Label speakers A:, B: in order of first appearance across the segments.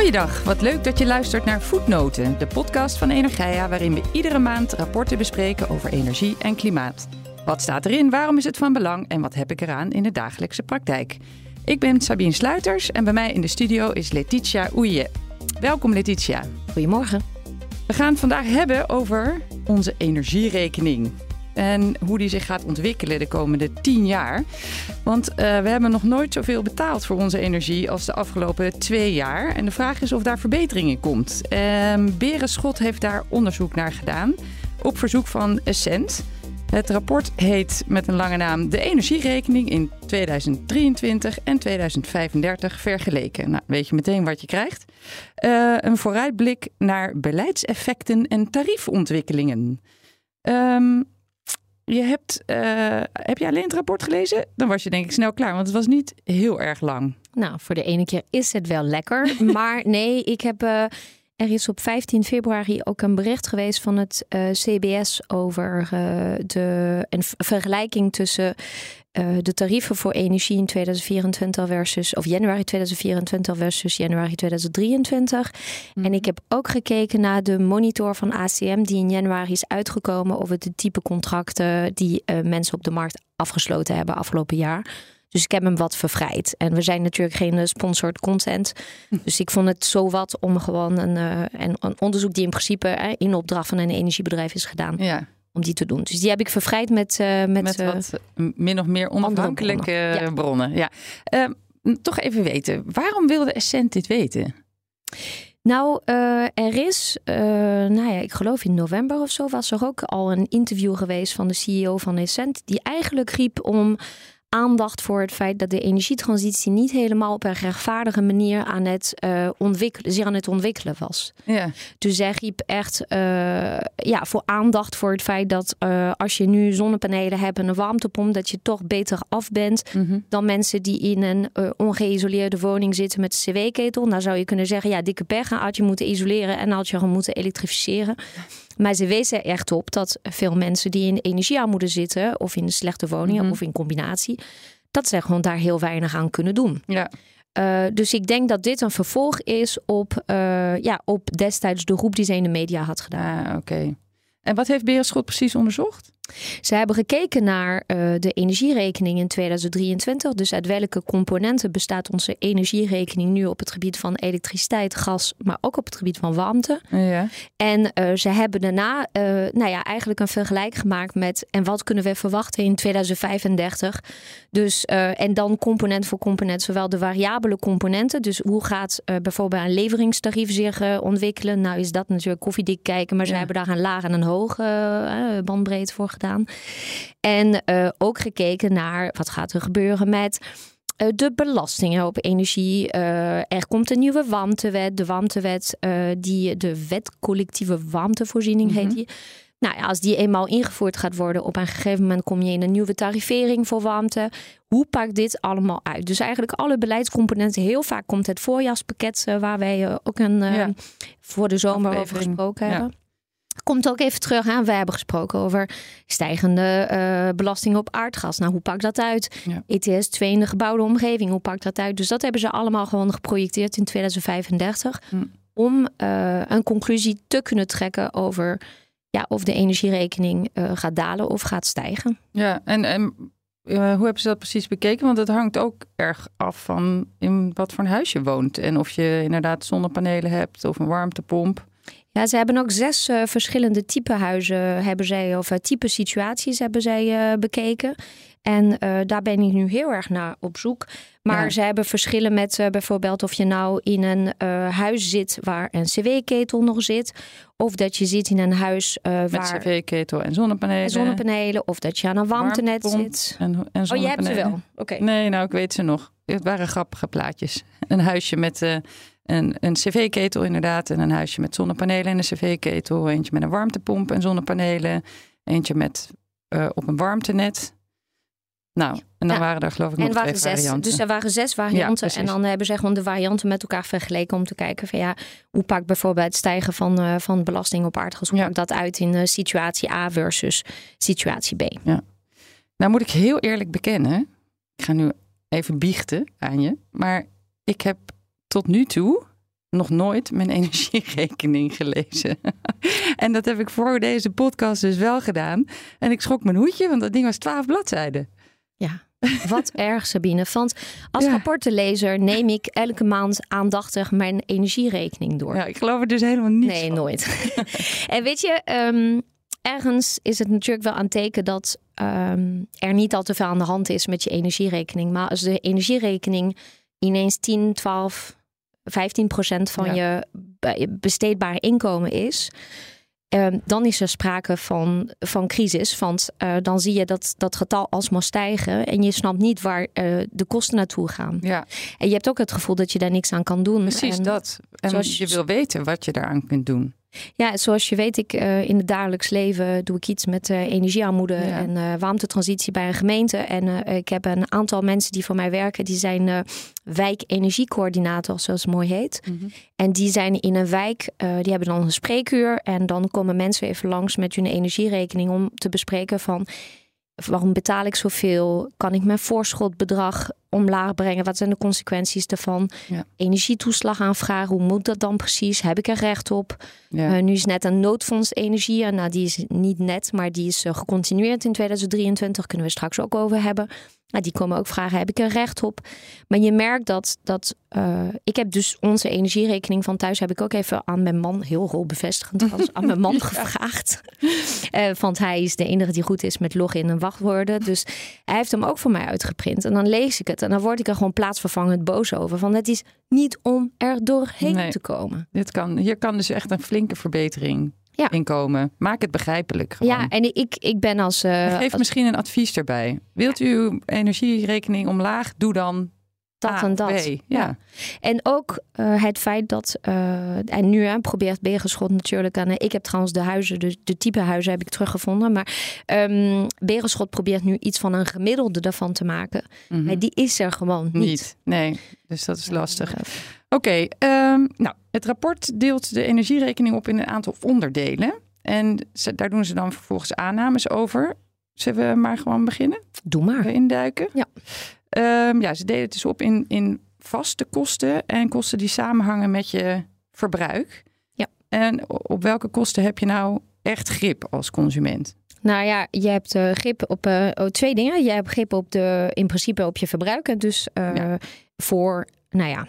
A: Goeiedag, wat leuk dat je luistert naar Voetnoten, de podcast van Energia, waarin we iedere maand rapporten bespreken over energie en klimaat. Wat staat erin, waarom is het van belang en wat heb ik eraan in de dagelijkse praktijk? Ik ben Sabine Sluiters en bij mij in de studio is Letitia Oeje. Welkom Letitia.
B: Goedemorgen.
A: We gaan het vandaag hebben over onze energierekening en hoe die zich gaat ontwikkelen de komende tien jaar. Want uh, we hebben nog nooit zoveel betaald voor onze energie als de afgelopen twee jaar. En de vraag is of daar verbetering in komt. Uh, Berenschot heeft daar onderzoek naar gedaan op verzoek van Essent. Het rapport heet met een lange naam De energierekening in 2023 en 2035 vergeleken. Nou, weet je meteen wat je krijgt. Uh, een vooruitblik naar beleidseffecten en tariefontwikkelingen. Um, je hebt, uh, heb je alleen het rapport gelezen? Dan was je denk ik snel klaar, want het was niet heel erg lang.
B: Nou, voor de ene keer is het wel lekker. maar nee, ik heb. Uh, er is op 15 februari ook een bericht geweest van het uh, CBS over de een vergelijking tussen uh, de tarieven voor energie in 2024 versus, of januari 2024 versus januari 2023. Mm. En ik heb ook gekeken naar de monitor van ACM, die in januari is uitgekomen over de type contracten die uh, mensen op de markt afgesloten hebben afgelopen jaar. Dus ik heb hem wat vervrijd. En we zijn natuurlijk geen sponsored content. Dus ik vond het zo wat om gewoon een, uh, een onderzoek die in principe in opdracht van een energiebedrijf is gedaan.
A: Ja
B: om die te doen. Dus die heb ik vervrijd met, uh, met,
A: met wat uh, min of meer onafhankelijke bronnen. bronnen. Ja. Uh, toch even weten, waarom wilde Essent dit weten?
B: Nou, er is, nou ja, ik geloof in november of zo was er ook al een interview geweest van de CEO van Essent, die eigenlijk riep om aandacht voor het feit dat de energietransitie niet helemaal op een rechtvaardige manier aan het uh, ontwikkelen, zich aan het ontwikkelen was.
A: Ja.
B: Dus zij riep echt uh, ja, voor aandacht voor het feit dat uh, als je nu zonnepanelen hebt en een warmtepomp, dat je toch beter af bent mm -hmm. dan mensen die in een ongeïsoleerde woning zitten met een cw-ketel. Nou zou je kunnen zeggen, ja, dikke pech, had je moeten isoleren en had je gewoon moeten elektrificeren. Maar ze wezen er echt op dat veel mensen die in energiearmoede zitten, of in slechte woningen, mm -hmm. of in combinatie, dat ze gewoon daar heel weinig aan kunnen doen.
A: Ja.
B: Uh, dus ik denk dat dit een vervolg is op, uh, ja, op destijds de roep die ze in de media had gedaan.
A: Ah, Oké. Okay. En wat heeft Berenschot precies onderzocht?
B: Ze hebben gekeken naar uh, de energierekening in 2023. Dus uit welke componenten bestaat onze energierekening nu op het gebied van elektriciteit, gas, maar ook op het gebied van warmte.
A: Ja.
B: En uh, ze hebben daarna uh, nou ja, eigenlijk een vergelijk gemaakt met en wat kunnen we verwachten in 2035. Dus, en dan component voor component, zowel de variabele componenten. Dus hoe gaat bijvoorbeeld een leveringstarief zich ontwikkelen? Nou is dat natuurlijk koffiedik kijken, maar ze hebben daar een laag en een hoge bandbreedte voor gedaan. En uh, ook gekeken naar wat gaat er gebeuren met uh, de belastingen op energie. Uh, er komt een nieuwe warmtewet. De warmtewet, die de wet collectieve warmtevoorziening mm -hmm. heet die. Nou ja, als die eenmaal ingevoerd gaat worden, op een gegeven moment kom je in een nieuwe tarivering voor warmte. Hoe pakt dit allemaal uit? Dus eigenlijk alle beleidscomponenten. Heel vaak komt het voorjaarspakket, waar wij ook een ja. voor de zomer over gesproken ja. hebben komt ook even terug aan. We hebben gesproken over stijgende uh, belastingen op aardgas. Nou, hoe pakt dat uit?
A: Ja.
B: ETS 2 in de gebouwde omgeving, hoe pakt dat uit? Dus dat hebben ze allemaal gewoon geprojecteerd in 2035.
A: Hm.
B: Om uh, een conclusie te kunnen trekken over ja, of de energierekening uh, gaat dalen of gaat stijgen.
A: Ja, en, en hoe hebben ze dat precies bekeken? Want het hangt ook erg af van in wat voor een huis je woont. En of je inderdaad zonnepanelen hebt of een warmtepomp.
B: Ja, ze hebben ook zes uh, verschillende type huizen hebben zij, of uh, type situaties hebben zij uh, bekeken. En daar ben ik nu heel erg naar op zoek. Maar ja. ze hebben verschillen met bijvoorbeeld of je nou in een huis zit waar een cw-ketel nog zit. Of dat je zit in een huis
A: met
B: waar...
A: cv-ketel en zonnepanelen.
B: En zonnepanelen. Of dat je aan een warmtenet zit.
A: En, en
B: oh, je hebt ze wel? Oké.
A: Okay. Nee, nou ik weet ze nog. Het waren grappige plaatjes. Een huisje met een, een cv-ketel inderdaad. En een huisje met zonnepanelen en een cv-ketel. Eentje met een warmtepomp en zonnepanelen. Eentje met uh, op een warmtenet. Nou, en dan ja. waren er geloof ik
B: en
A: nog
B: waren
A: twee
B: zes,
A: varianten.
B: Dus er waren zes varianten. Ja, en dan hebben ze gewoon de varianten met elkaar vergeleken om te kijken van ja, hoe pakt bijvoorbeeld het stijgen van, uh, van belasting op aardgas, hoe pakt dat uit in uh, situatie A versus situatie B.
A: Ja. Nou moet ik heel eerlijk bekennen, ik ga nu even biechten aan je, maar ik heb tot nu toe nog nooit mijn energierekening gelezen. en dat heb ik voor deze podcast dus wel gedaan. En ik schrok mijn hoedje, want dat ding was twaalf bladzijden.
B: Ja, wat erg Sabine. Want als rapportenlezer neem ik elke maand aandachtig mijn energierekening door.
A: Ja, ik geloof er dus helemaal niet
B: Nee, nooit. en weet je, ehm, ergens is het natuurlijk wel aan teken dat ehm, er niet al te veel aan de hand is met je energierekening. Maar als de energierekening ineens 10, 12, 15 procent van je besteedbare inkomen is. Ehm, dan is er sprake van, van crisis. Want uh, dan zie je dat dat getal alsmaar stijgen. En je snapt niet waar uh, de kosten naartoe gaan.
A: Ja.
B: En je hebt ook het gevoel dat je daar niks aan kan doen.
A: Precies en dat. En zoals je wil weten wat je daaraan kunt doen.
B: Ja, zoals je weet, ik, uh, in het dagelijks leven doe ik iets met uh, energiearmoede en uh, warmtetransitie bij een gemeente. En ik heb een aantal mensen die voor mij werken, die zijn wijkenergiecoördinator, zoals het mooi heet. Mm -hmm. En die zijn in een wijk, die hebben dan een spreekuur. En dan komen mensen even langs met hun energierekening om te bespreken van waarom betaal ik zoveel? Kan ik mijn voorschotbedrag omlaag brengen? Wat zijn de consequenties daarvan? Ja. Energietoeslag aanvragen, hoe moet dat dan precies? Heb ik er recht op? Ja. Uh, nu is net een noodfonds energie. En nou, die is niet net, maar die is uh, gecontinueerd in 2023. Kunnen we straks ook over hebben. Nou, die komen ook vragen, heb ik er recht op? Maar je merkt dat, dat uh, ik heb dus onze energierekening van thuis heb ik ook even aan mijn man, heel rolbevestigend aan mijn man gevraagd. Uh, want hij is de enige die goed is met login en wachtwoorden. Dus hij heeft hem ook voor mij uitgeprint. En dan lees ik het en dan word ik er gewoon plaatsvervangend boos over. Van het is niet om er doorheen nee, te komen.
A: Dit kan, hier kan dus echt een flinke verbetering ja. inkomen. Maak het begrijpelijk. Gewoon.
B: Ja, en ik, ik ben als. Uh,
A: Geef
B: als...
A: misschien een advies erbij. Wilt u uw energierekening omlaag? Doe dan
B: dat
A: A,
B: en dat.
A: B. Ja.
B: ja. En ook uh, het feit dat, uh, en nu hè, probeert Berenschot natuurlijk aan. Ik heb trouwens de huizen, de, de type huizen heb ik teruggevonden. Maar um, Berenschot probeert nu iets van een gemiddelde daarvan te maken. Mm -hmm. Maar die is er gewoon niet. niet.
A: Nee, dus dat is lastig. Oké, okay, um, nou, het rapport deelt de energierekening op in een aantal onderdelen. En ze, daar doen ze dan vervolgens aannames over. Zullen we maar gewoon beginnen?
B: Doe maar.
A: Induiken?
B: Ja.
A: Um, ja, ze delen het dus op in, in vaste kosten en kosten die samenhangen met je verbruik.
B: Ja.
A: En op welke kosten heb je nou echt grip als consument?
B: Nou ja, je hebt uh, grip op uh, oh, twee dingen. Je hebt grip op de, in principe op je verbruik. Dus uh, ja. voor, nou ja,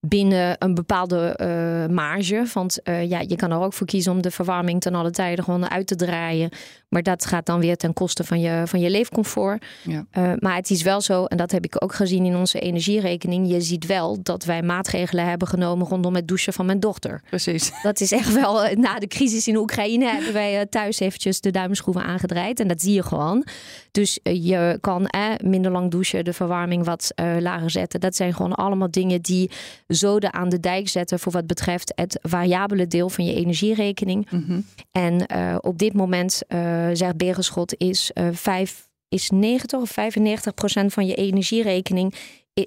B: binnen een bepaalde uh, marge. Want uh, ja, je kan er ook voor kiezen om de verwarming ten alle tijden gewoon uit te draaien. Maar dat gaat dan weer ten koste van je, van je leefcomfort.
A: Ja.
B: Uh, maar het is wel zo, en dat heb ik ook gezien in onze energierekening. Je ziet wel dat wij maatregelen hebben genomen rondom het douchen van mijn dochter.
A: Precies.
B: Dat is echt wel, na de crisis in Oekraïne hebben wij thuis eventjes de duimschroeven aangedraaid. En dat zie je gewoon. Dus je kan minder lang douchen, de verwarming wat lager zetten. Dat zijn gewoon allemaal dingen die zoden aan de dijk zetten voor wat betreft het variabele deel van je energierekening.
A: Mm -hmm.
B: En uh, op dit moment, uh, zegt Berenschot, is, uh, 5, is 90 of 95 procent van je energierekening,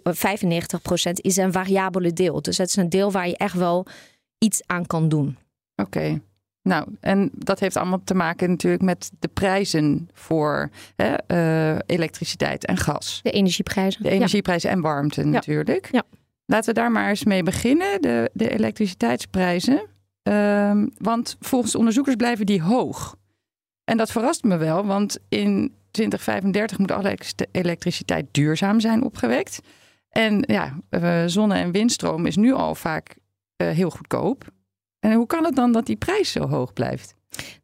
B: 95 procent is een variabele deel. Dus het is een deel waar je echt wel iets aan kan doen.
A: Oké. Okay. Nou, en dat heeft allemaal te maken natuurlijk met de prijzen voor hè, uh, elektriciteit en gas.
B: De energieprijzen.
A: De energieprijzen ja. en warmte
B: ja.
A: natuurlijk.
B: Ja.
A: Laten we daar maar eens mee beginnen, de, de elektriciteitsprijzen. Um, want volgens onderzoekers blijven die hoog. En dat verrast me wel, want in 2035 moet alle elektriciteit duurzaam zijn opgewekt. En ja, uh, zonne- en windstroom is nu al vaak uh, heel goedkoop. En hoe kan het dan dat die prijs zo hoog blijft?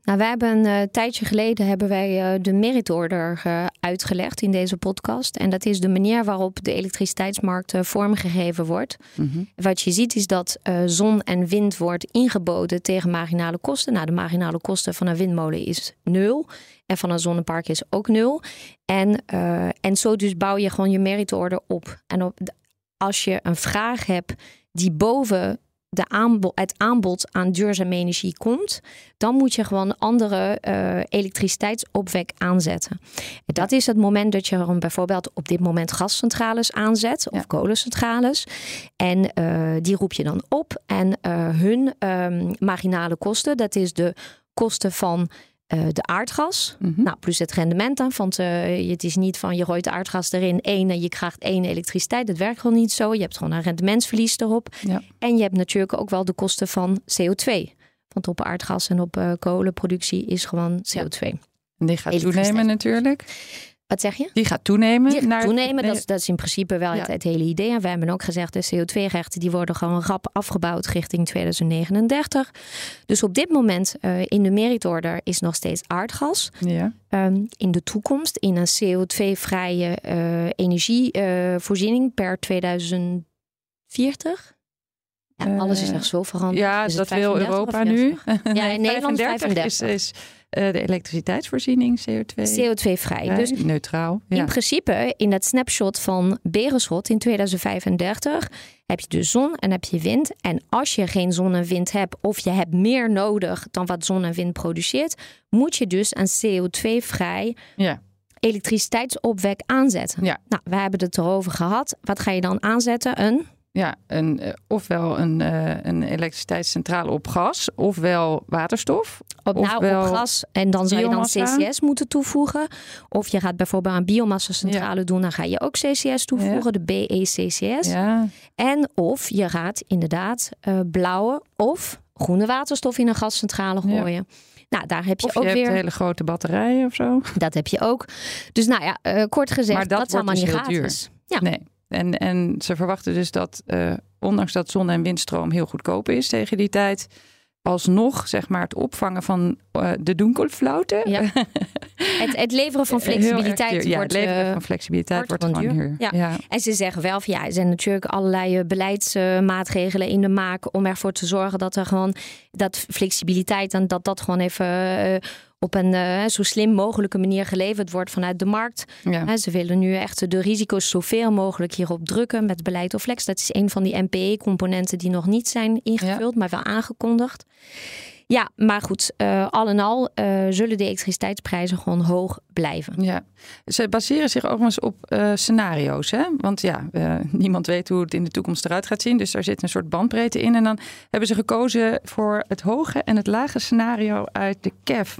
B: Nou, wij hebben een uh, tijdje geleden hebben wij uh, de merit order uh, uitgelegd in deze podcast. En dat is de manier waarop de elektriciteitsmarkt vormgegeven wordt.
A: Mm -hmm.
B: Wat je ziet is dat zon en wind wordt ingeboden tegen marginale kosten. Nou, de marginale kosten van een windmolen is nul. En van een zonnepark is ook nul. En, en zo dus bouw je gewoon je merit order op. En op, als je een vraag hebt die boven de aanbod, het aanbod aan duurzame energie komt, dan moet je gewoon andere uh, elektriciteitsopwek aanzetten. En dat is het moment dat je bijvoorbeeld op dit moment gascentrales aanzet of
A: ja.
B: kolencentrales. En uh, die roep je dan op. En uh, hun um, marginale kosten, dat is de kosten van eh, de aardgas.
A: Mhm.
B: Nou, plus het rendement dan. Want eh, het is niet van je gooit aardgas erin één en je krijgt één elektriciteit. Dat werkt gewoon niet zo. Je hebt gewoon een rendementsverlies erop.
A: Ja.
B: En je hebt natuurlijk ook wel de kosten van CO2. Want op aardgas en op eh, kolenproductie is gewoon CO2.
A: En die gaat toenemen natuurlijk.
B: Wat zeg je?
A: Die gaat toenemen.
B: Die gaat
A: naar-
B: toenemen, dat, is, dat is in principe wel
A: Ja.
B: het, het hele idee. En we hebben ook gezegd, de CO2-rechten die worden gewoon rap afgebouwd richting 2039. Dus op dit moment eh, in de merit-order is nog steeds aardgas.
A: Ja.
B: Ehm, in de toekomst, in een CO2-vrije eh, energievoorziening per 2040. Ja, alles is
A: Eh,
B: echt zo veranderd.
A: Ja,
B: Is
A: dat wil
B: 35
A: Europa nu.
B: 40? Ja, in Nederland
A: 35 is,
B: 35.
A: is eh, de elektriciteitsvoorziening CO2.
B: CO2-vrij.
A: vrij,
B: Dus
A: neutraal.
B: In
A: Ja.
B: principe, in dat snapshot van Berenschot in 2035, heb je dus zon en heb je wind. En als je geen zon en wind hebt, of je hebt meer nodig dan wat zon en wind produceert, moet je dus een CO2-vrij
A: Ja.
B: elektriciteitsopwek aanzetten. Nou, we hebben het erover gehad. Wat ga je dan aanzetten? Een
A: Ja, een, eh, ofwel een, eh, een elektriciteitscentrale op gas, ofwel waterstof.
B: op, nou, op gas en dan zou je dan. CCS moeten toevoegen. Of je gaat bijvoorbeeld een biomassa-centrale doen, dan ga je ook CCS toevoegen, de BECCS.
A: Ja,
B: En of je gaat inderdaad eh, blauwe of groene waterstof in een gascentrale gooien. Nou, daar heb je
A: of je
B: ook
A: hebt
B: weer.
A: hele grote batterijen of zo.
B: Dat heb je ook. Dus nou ja, kort gezegd,
A: Maar dat
B: dat, is allemaal niet
A: dus heel
B: gratis. Ja.
A: Nee. En, en ze verwachten dus dat, eh, ondanks dat zon- en windstroom heel goedkoop is tegen die tijd, alsnog zeg maar het opvangen van eh, de doenkelflauten.
B: Ja. Het, het leveren van flexibiliteit.
A: Ja,
B: wordt.
A: het leveren
B: eh,
A: van flexibiliteit
B: wordt
A: wordt,
B: gewoon duur. Ja. En ze zeggen wel van ja, er zijn natuurlijk allerlei beleidsmaatregelen in de maak om ervoor te zorgen dat er gewoon dat flexibiliteit en dat dat gewoon even op een eh, zo slim mogelijke manier geleverd wordt vanuit de markt.
A: Ja.
B: Ze willen nu echt de risico's zoveel mogelijk hierop drukken met beleid of flex. Dat is een van die NPE-componenten die nog niet zijn ingevuld, maar wel aangekondigd. Ja, maar goed, eh, al in al eh, zullen de elektriciteitsprijzen gewoon hoog blijven.
A: Ja, ze baseren zich overigens op scenario's. Hè? Want ja, niemand weet hoe het in de toekomst eruit gaat zien. Dus daar zit een soort bandbreedte in. En dan hebben ze gekozen voor het hoge en het lage scenario uit de CAF.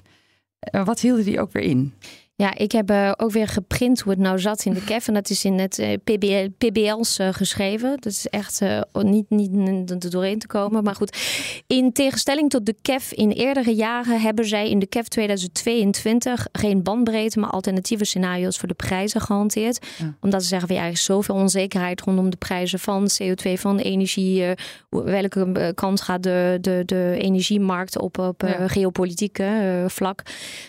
A: Eh, wat hielden die ook weer in?
B: Ja, ik heb eh, ook weer geprint hoe het nou zat in de CAF. En dat is in het eh, PBL, PBL's eh, geschreven. Dat is echt niet, niet er doorheen te komen. Maar goed, in tegenstelling tot de CAF in eerdere jaren... hebben zij in de CAF 2022 geen bandbreedte... maar alternatieve scenario's voor de prijzen gehanteerd.
A: Ja.
B: Omdat ze zeggen, er is zoveel onzekerheid... rondom de prijzen van CO2, van de energie. welke kant gaat de, de, de energiemarkt op, op
A: Ja.
B: geopolitieke vlak.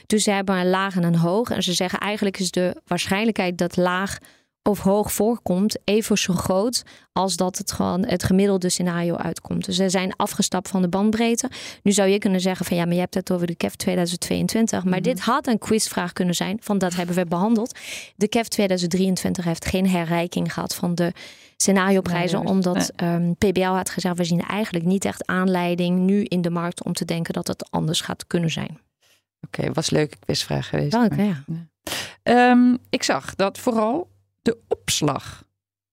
B: Dus ze hebben een laag en een hoog. En ze zeggen eigenlijk is de waarschijnlijkheid dat laag of hoog voorkomt even zo groot als dat het gewoon het gemiddelde scenario uitkomt. Dus ze zijn afgestapt van de bandbreedte. Nu zou je kunnen zeggen van ja, maar je hebt het over de CAF 2022. Maar
A: Mhm.
B: dit had een quizvraag kunnen zijn, van dat hebben we behandeld. De CAF 2023 heeft geen herrijking gehad van de scenarioprijzen,
A: Nee,
B: omdat ehm, PBL had gezegd we zien eigenlijk niet echt aanleiding nu in de markt om te denken dat het anders gaat kunnen zijn.
A: Oké, was een leuke quizvraag geweest.
B: Dank,
A: maar-
B: ja.
A: Ehm, ik zag dat vooral de opslag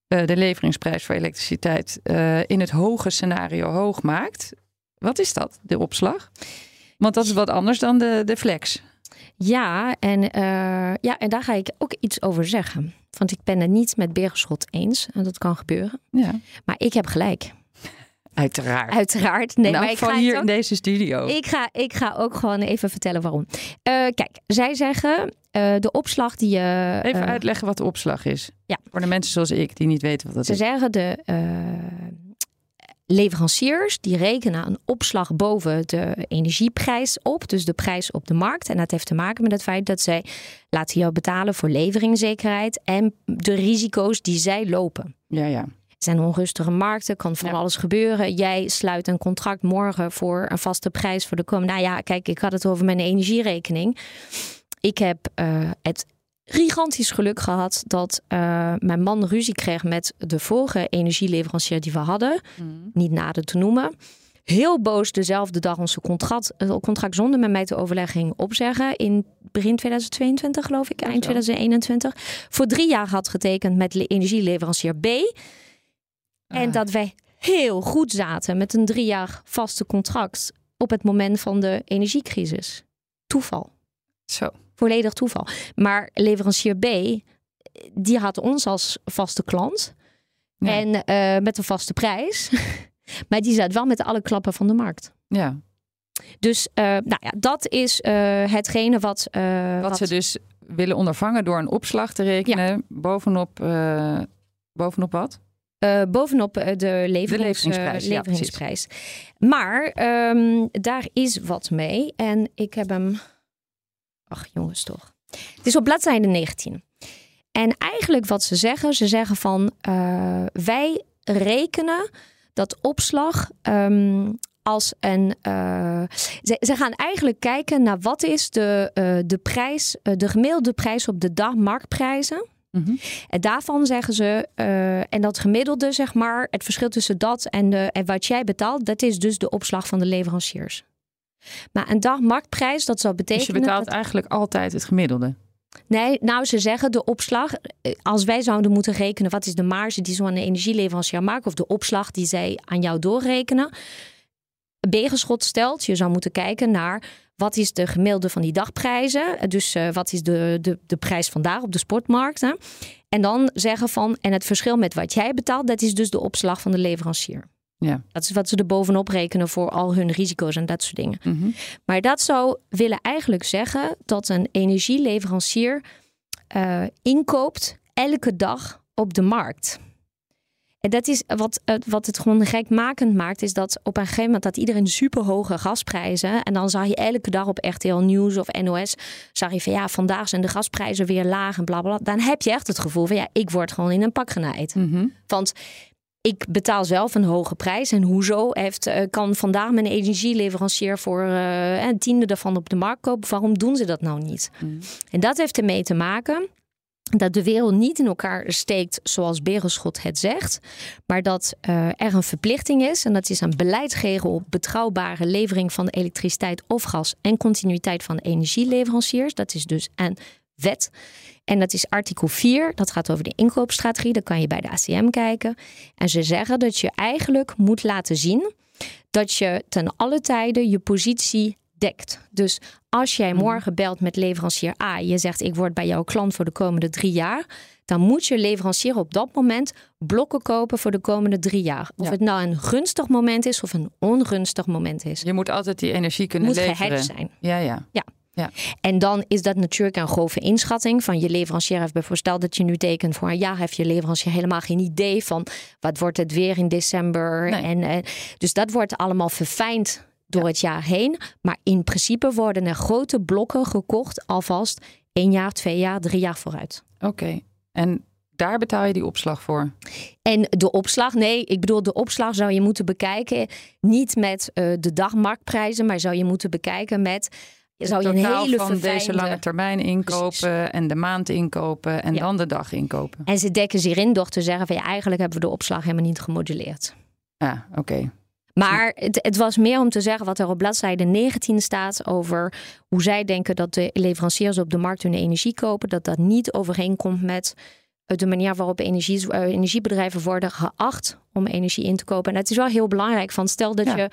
A: eh, de leveringsprijs voor elektriciteit eh, in het hoge scenario hoog maakt. Wat is dat, de opslag? Want dat is wat anders dan de, de flex.
B: Ja, en, eh, ja, en daar ga ik ook iets over zeggen. Want ik ben het niet met Berenschot eens. En dat kan gebeuren.
A: Ja,
B: Maar ik heb gelijk.
A: Uiteraard.
B: Uiteraard. Nee,
A: nou,
B: maar ik
A: van
B: ga,
A: hier in deze studio.
B: ik, ga, ik ga ook gewoon even vertellen waarom. Eh, kijk, zij zeggen eh, de opslag die je...
A: Even
B: eh,
A: uitleggen wat de opslag is.
B: Ja.
A: Voor de mensen zoals ik die niet weten wat dat
B: Ze
A: is.
B: zeggen de leveranciers die rekenen een opslag boven de energieprijs op, dus de prijs op de markt. En dat heeft te maken met het feit dat zij laten jou betalen voor leveringszekerheid en de risico's die zij lopen.
A: Ja, ja.
B: Zijn onrustige markten, kan van
A: Ja.
B: alles gebeuren. Jij sluit een contract morgen voor een vaste prijs voor de komende. Nou ja, kijk, ik had het over mijn energierekening. Ik heb eh, het gigantisch geluk gehad dat eh, mijn man ruzie kreeg met de vorige energieleverancier die we hadden. Niet nader te noemen. Heel boos dezelfde dag onze contract, eh, contract zonder met mij te overleggen ging opzeggen. In begin 2022 geloof ik, eind
A: zo.
B: 2021. Voor drie jaar had getekend met le- energieleverancier B. En
A: Ah.
B: dat wij heel goed zaten met een drie jaar vaste contract op het moment van de energiecrisis. Toeval.
A: Zo.
B: Volledig toeval. Maar leverancier B, die had ons als vaste klant.
A: Ja.
B: En eh, met een vaste prijs. maar die zat wel met alle klappen van de markt.
A: Ja.
B: Dus uh, nou ja, dat is uh, hetgene wat, uh,
A: wat, ze dus willen ondervangen door een opslag te rekenen ja. bovenop, bovenop wat?
B: Bovenop de, leverings,
A: de leveringsprijs.
B: leveringsprijs. maar um, daar is wat mee. En ik heb hem. Ach jongens, toch. Het is op bladzijde 19. En eigenlijk wat ze zeggen, ze zeggen van wij rekenen dat opslag um, als een. Uh, ze, ze, gaan eigenlijk kijken naar wat is de, uh, de prijs, de gemiddelde prijs op de dag marktprijzen. Mm -hmm. En daarvan zeggen ze, en dat gemiddelde, zeg maar, het verschil tussen dat en, de, en wat jij betaalt, dat is dus de opslag van de leveranciers. Maar een dagmarktprijs, dat zou betekenen.
A: Dus je betaalt
B: dat...
A: eigenlijk altijd het gemiddelde.
B: Nee, nou ze zeggen de opslag, als wij zouden moeten rekenen wat is de marge die zo aan de energieleverancier maakt, of de opslag die zij aan jou doorrekenen. Begenschot stelt, je zou moeten kijken naar wat is de gemiddelde van die dagprijzen. Dus uh, wat is de, de, de prijs vandaag op de sportmarkten. En dan zeggen van, en het verschil met wat jij betaalt, dat is dus de opslag van de leverancier.
A: Ja.
B: Dat is wat ze er bovenop rekenen voor al hun risico's en dat soort dingen.
A: Mm -hmm.
B: Maar dat zou willen eigenlijk zeggen dat een energieleverancier uh, inkoopt elke dag op de markt. En dat is wat, wat het gewoon gekmakend maakt, is dat op een gegeven moment dat iedereen super hoge gasprijzen. En dan zag je elke dag op RTL Nieuws of NOS, zag je van ja, vandaag zijn de gasprijzen weer laag en bla bla. Dan heb je echt het gevoel van ja, ik word gewoon in een pak genaaid.
A: Mm -hmm.
B: Want ik betaal zelf een hoge prijs. En hoezo heeft, uh, kan vandaag mijn energieleverancier voor uh, een tiende daarvan op de markt kopen? Waarom doen ze dat nou niet?
A: Mm.
B: En dat heeft ermee te maken dat de wereld niet in elkaar steekt zoals Berenschot het zegt, maar dat uh, er een verplichting is en dat is een beleidsregel betrouwbare levering van elektriciteit of gas en continuïteit van energieleveranciers. Dat is dus een wet. En dat is artikel 4, dat gaat over de inkoopstrategie. Dan kan je bij de ACM kijken. En ze zeggen dat je eigenlijk moet laten zien dat je ten alle tijde je positie dekt. Dus als jij morgen belt met leverancier A, je zegt ik word bij jouw klant voor de komende drie jaar, dan moet je leverancier op dat moment blokken kopen voor de komende drie jaar. Of
A: Ja.
B: het nou een gunstig moment is of een ongunstig moment is.
A: Je moet altijd die energie kunnen
B: moet
A: leveren.
B: gehedged zijn.
A: Ja, ja.
B: En dan is dat natuurlijk een grove inschatting van je leverancier. Heeft bijvoorbeeld stel dat je nu tekent voor een jaar, heeft je leverancier helemaal geen idee van wat wordt het weer in december.
A: Nee.
B: En, eh, dus dat wordt allemaal verfijnd door het jaar heen. Maar in principe worden er grote blokken gekocht alvast één jaar, twee jaar, drie jaar vooruit.
A: Oké. En daar betaal je die opslag voor?
B: En de opslag, nee, ik bedoel, de opslag zou je moeten bekijken niet met eh, de dagmarktprijzen, maar zou je moeten bekijken met. Zou je een hele
A: van
B: verfijnde...
A: deze lange termijn inkopen
B: Precies.
A: en de maand inkopen en
B: Ja.
A: dan de dag inkopen.
B: En ze dekken zich in door te zeggen van ja, eigenlijk hebben we de opslag helemaal niet gemoduleerd.
A: Ja, oké.
B: Maar het, het was meer om te zeggen wat er op bladzijde 19 staat over hoe zij denken dat de leveranciers op de markt hun energie kopen, dat dat niet overeenkomt met de manier waarop energie, eh, energiebedrijven worden geacht om energie in te kopen. En het is wel heel belangrijk, van stel dat
A: Ja.
B: je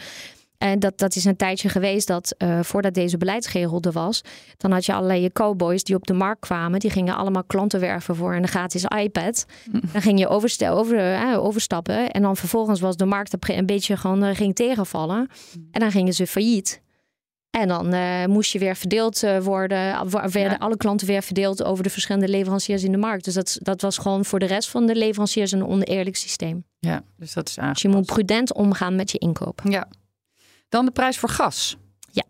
B: en dat, dat is een tijdje geweest dat eh, voordat deze beleidsregel er was, dan had je allerlei cowboys die op de markt kwamen. Die gingen allemaal klanten werven voor een gratis iPad. Dan ging je over, eh, overstappen. En dan vervolgens was de markt een beetje gewoon eh, ging tegenvallen. En dan gingen ze failliet. En dan moest je weer verdeeld worden. Werden
A: Ja.
B: alle klanten weer verdeeld over de verschillende leveranciers in de markt. Dus dat, dat was gewoon voor de rest van de leveranciers een oneerlijk systeem.
A: Ja, dus dat is
B: Dus
A: aangepast.
B: je moet prudent omgaan met je inkoop.
A: Ja. Dan de prijs voor gas.
B: Ja.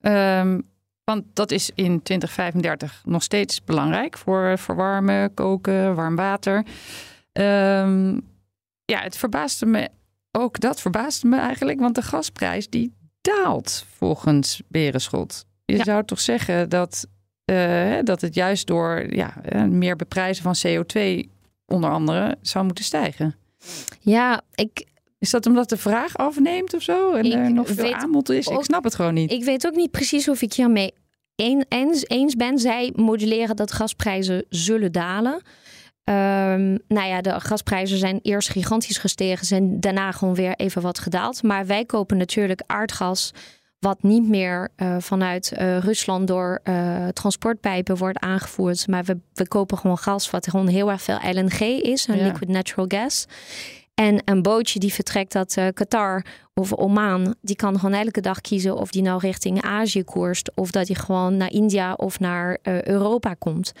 A: Ehm, want dat is in 2035 nog steeds belangrijk voor verwarmen, koken, warm water. Ehm, ja, het verbaasde me ook, dat verbaasde me eigenlijk, want de gasprijs die daalt volgens Berenschot. Je
B: Ja.
A: zou toch zeggen dat, eh, dat het juist door ja, eh, meer beprijzen van CO2 onder andere zou moeten stijgen.
B: Ja, ik,
A: Is dat omdat de vraag afneemt of zo? En
B: Ik
A: er nog veel aanbod is? Ik snap het gewoon niet.
B: Ik weet ook niet precies of ik hiermee een, eens, eens ben. Zij moduleren dat gasprijzen zullen dalen. Ehm, nou ja, de gasprijzen zijn eerst gigantisch gestegen, zijn daarna gewoon weer even wat gedaald. Maar wij kopen natuurlijk aardgas wat niet meer uh, vanuit uh, Rusland door uh, transportpijpen wordt aangevoerd. Maar we, we kopen gewoon gas, wat gewoon heel erg veel LNG is, een liquid natural gas. En een bootje die vertrekt uit uh, Qatar of Oman, die kan gewoon elke dag kiezen of die nou richting Azië koerst of dat hij gewoon naar India of naar uh, Europa komt.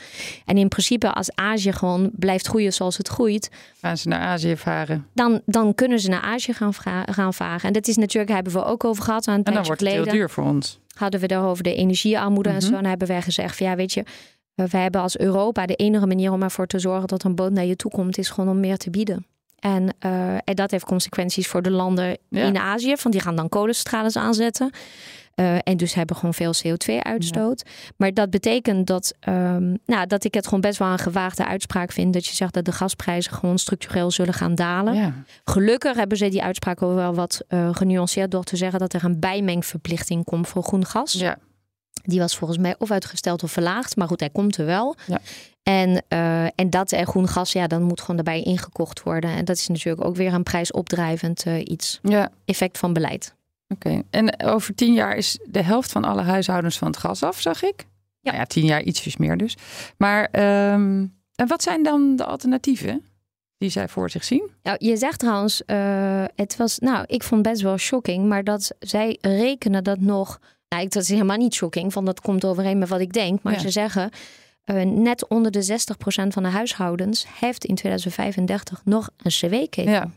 B: En in principe, als Azië gewoon blijft groeien zoals het groeit,
A: gaan ze naar Azië varen.
B: Dan, dan kunnen ze naar Azië gaan, gaan varen. En dat is natuurlijk, hebben we ook over gehad aan het
A: En dan wordt het heel duur voor ons.
B: Hadden we daarover de energiearmoede mm -hmm. en zo. En hebben wij gezegd: van, ja, weet je, we hebben als Europa de enige manier om ervoor te zorgen dat een boot naar je toe komt, is gewoon om meer te bieden. En, uh, en, dat heeft consequenties voor de landen ja. in Azië. Van die gaan dan kolenstralen aanzetten. Uh, en dus hebben gewoon veel CO2-uitstoot. Ja. Maar dat betekent dat, um, nou, dat ik het gewoon best wel een gewaagde uitspraak vind. Dat je zegt dat de gasprijzen gewoon structureel zullen gaan dalen.
A: Ja.
B: Gelukkig hebben ze die uitspraak ook wel wat uh, genuanceerd door te zeggen dat er een bijmengverplichting komt voor groen gas.
A: Ja.
B: Die was volgens mij of uitgesteld of verlaagd. Maar goed, hij komt er wel.
A: Ja.
B: En, uh, en dat en groen gas, ja, dan moet gewoon erbij ingekocht worden. En dat is natuurlijk ook weer een prijsopdrijvend uh, iets.
A: Ja.
B: Effect van beleid.
A: Oké. Okay. En over tien jaar is de helft van alle huishoudens van het gas af, zag ik.
B: Ja,
A: nou ja tien jaar ietsjes meer dus. Maar um, en wat zijn dan de alternatieven? Die zij voor zich zien?
B: Nou, je zegt trouwens, uh, het was, nou, ik vond best wel shocking, maar dat zij rekenen dat nog. Nou, dat is helemaal niet shocking, van dat komt overeen met wat ik denk. Maar ja. ze zeggen, uh, net onder de 60% van de huishoudens heeft in 2035 nog een CW-ketel.
A: Ja.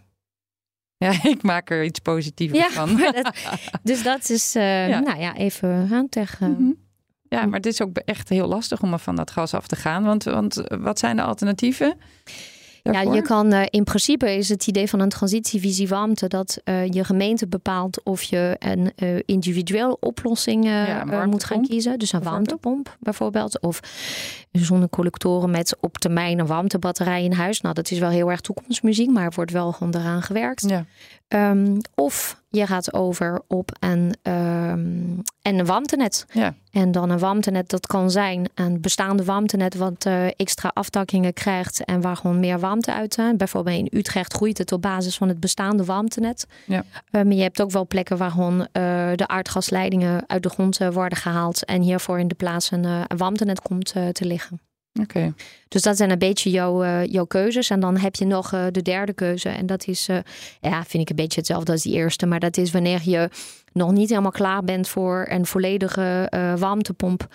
A: ja, ik maak er iets positiefs
B: ja,
A: van.
B: Dat, dus dat is, uh, ja. nou ja, even aan tegen.
A: Mm -hmm. Ja, maar het is ook echt heel lastig om er van dat gas af te gaan. Want, want wat zijn de alternatieven?
B: Daarvoor? Ja, je kan uh, in principe is het idee van een transitievisie warmte dat uh, je gemeente bepaalt of je een uh, individuele oplossing ja, moet gaan kiezen. Dus een warmtepomp bijvoorbeeld. Of zonnecollectoren met op termijn een warmtebatterij in huis. Nou, dat is wel heel erg toekomstmuziek, maar er wordt wel gewoon eraan gewerkt.
A: Ja.
B: Um, of je gaat over op een, um, een warmtenet.
A: Ja.
B: En dan een warmtenet, dat kan zijn een bestaande warmtenet wat uh, extra aftakkingen krijgt en waar gewoon meer warmte uit zijn. Bijvoorbeeld in Utrecht groeit het op basis van het bestaande warmtenet.
A: Ja.
B: Maar je hebt ook wel plekken waar gewoon uh, de aardgasleidingen uit de grond worden gehaald en hiervoor in de plaats een, een warmtenet komt te liggen.
A: Oké. Okay.
B: Dus dat zijn een beetje jouw, uh, jouw keuzes. En dan heb je nog uh, de derde keuze. En dat is, uh, ja, vind ik een beetje hetzelfde als die eerste. Maar dat is wanneer je nog niet helemaal klaar bent voor een volledige warmtepomp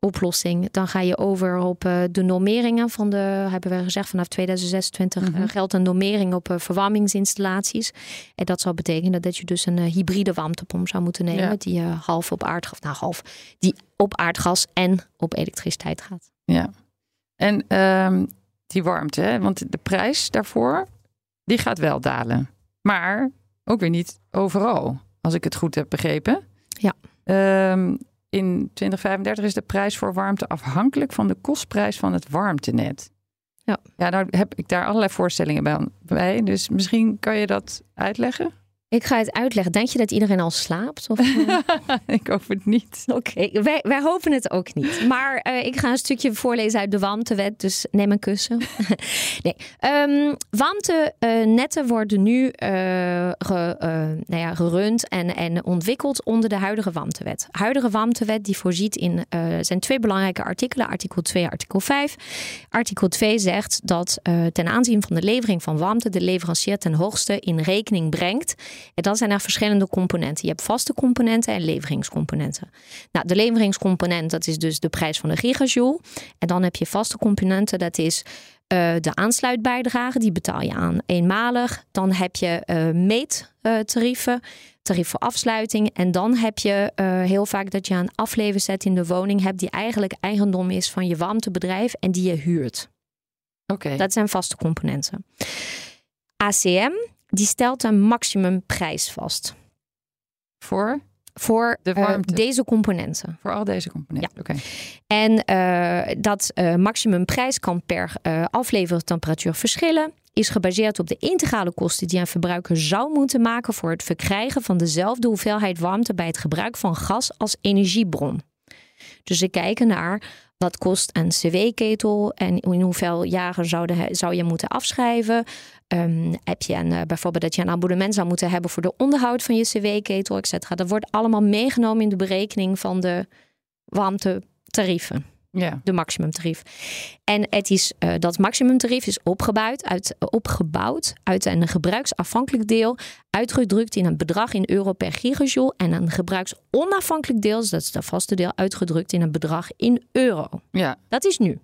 B: oplossing. Dan ga je over op de normeringen van de, hebben we gezegd, vanaf 2026 mm -hmm. geldt een normering op verwarmingsinstallaties. En dat zou betekenen dat je dus een hybride warmtepomp zou moeten nemen.
A: Ja.
B: Die half op aardgas, nou half, die op aardgas en op elektriciteit gaat.
A: Ja. En um, die warmte, hè? want de prijs daarvoor, die gaat wel dalen. Maar ook weer niet overal, als ik het goed heb begrepen.
B: Ja.
A: Um, in 2035 is de prijs voor warmte afhankelijk van de kostprijs van het warmtenet.
B: Ja.
A: Ja, nou heb ik daar allerlei voorstellingen bij. Dus misschien kan je dat uitleggen?
B: Ik ga het uitleggen. Denk je dat iedereen al slaapt? Of...
A: ik hoop het niet.
B: Oké, okay. wij, wij, hopen het ook niet. Maar uh, ik ga een stukje voorlezen uit de warmtewet, dus neem een kussen. nee. Um, warmtenetten worden nu uh, ge, uh, nou ja, gerund en, en ontwikkeld onder de huidige warmtewet. De huidige warmtewet die voorziet in zijn twee belangrijke artikelen, artikel 2 en artikel 5. Artikel 2 zegt dat ten aanzien van de levering van warmte de leverancier ten hoogste in rekening brengt en dat zijn er verschillende componenten. Je hebt vaste componenten en leveringscomponenten. Nou, de leveringscomponent, dat is dus de prijs van de gigajoule. En dan heb je vaste componenten, dat is uh, de aansluitbijdrage. Die betaal je aan eenmalig. Dan heb je uh, meettarieven, tarief voor afsluiting. En dan heb je uh, heel vaak dat je een afleverzet in de woning hebt... die eigenlijk eigendom is van je warmtebedrijf en die je huurt.
A: Oké. Okay.
B: Dat zijn vaste componenten. ACM, die stelt een maximumprijs vast.
A: Voor?
B: Voor uh, deze componenten.
A: Voor al deze componenten,
B: ja.
A: oké. Okay.
B: En uh, dat uh, maximumprijs kan per aflevertemperatuur verschillen. Is gebaseerd op de integrale kosten die een verbruiker zou moeten maken voor het verkrijgen van dezelfde hoeveelheid warmte bij het gebruik van gas als energiebron. Dus ze kijken naar wat kost een cw-ketel en in hoeveel jaren zou, de, zou je moeten afschrijven. Um, heb je een, eh, bijvoorbeeld dat je een abonnement zou moeten hebben voor de onderhoud van je cw-ketel, et cetera. Dat wordt allemaal meegenomen in de berekening van de warmtetarieven. Ja. De maximumtarief. En het is, uh, dat maximumtarief is opgebouwd uit, opgebouwd uit een gebruiksafhankelijk deel, uitgedrukt in een bedrag in euro per gigajoule. En een gebruiksonafhankelijk deel, dus dat is het vaste deel, uitgedrukt in een bedrag in euro. Ja. Dat is nu.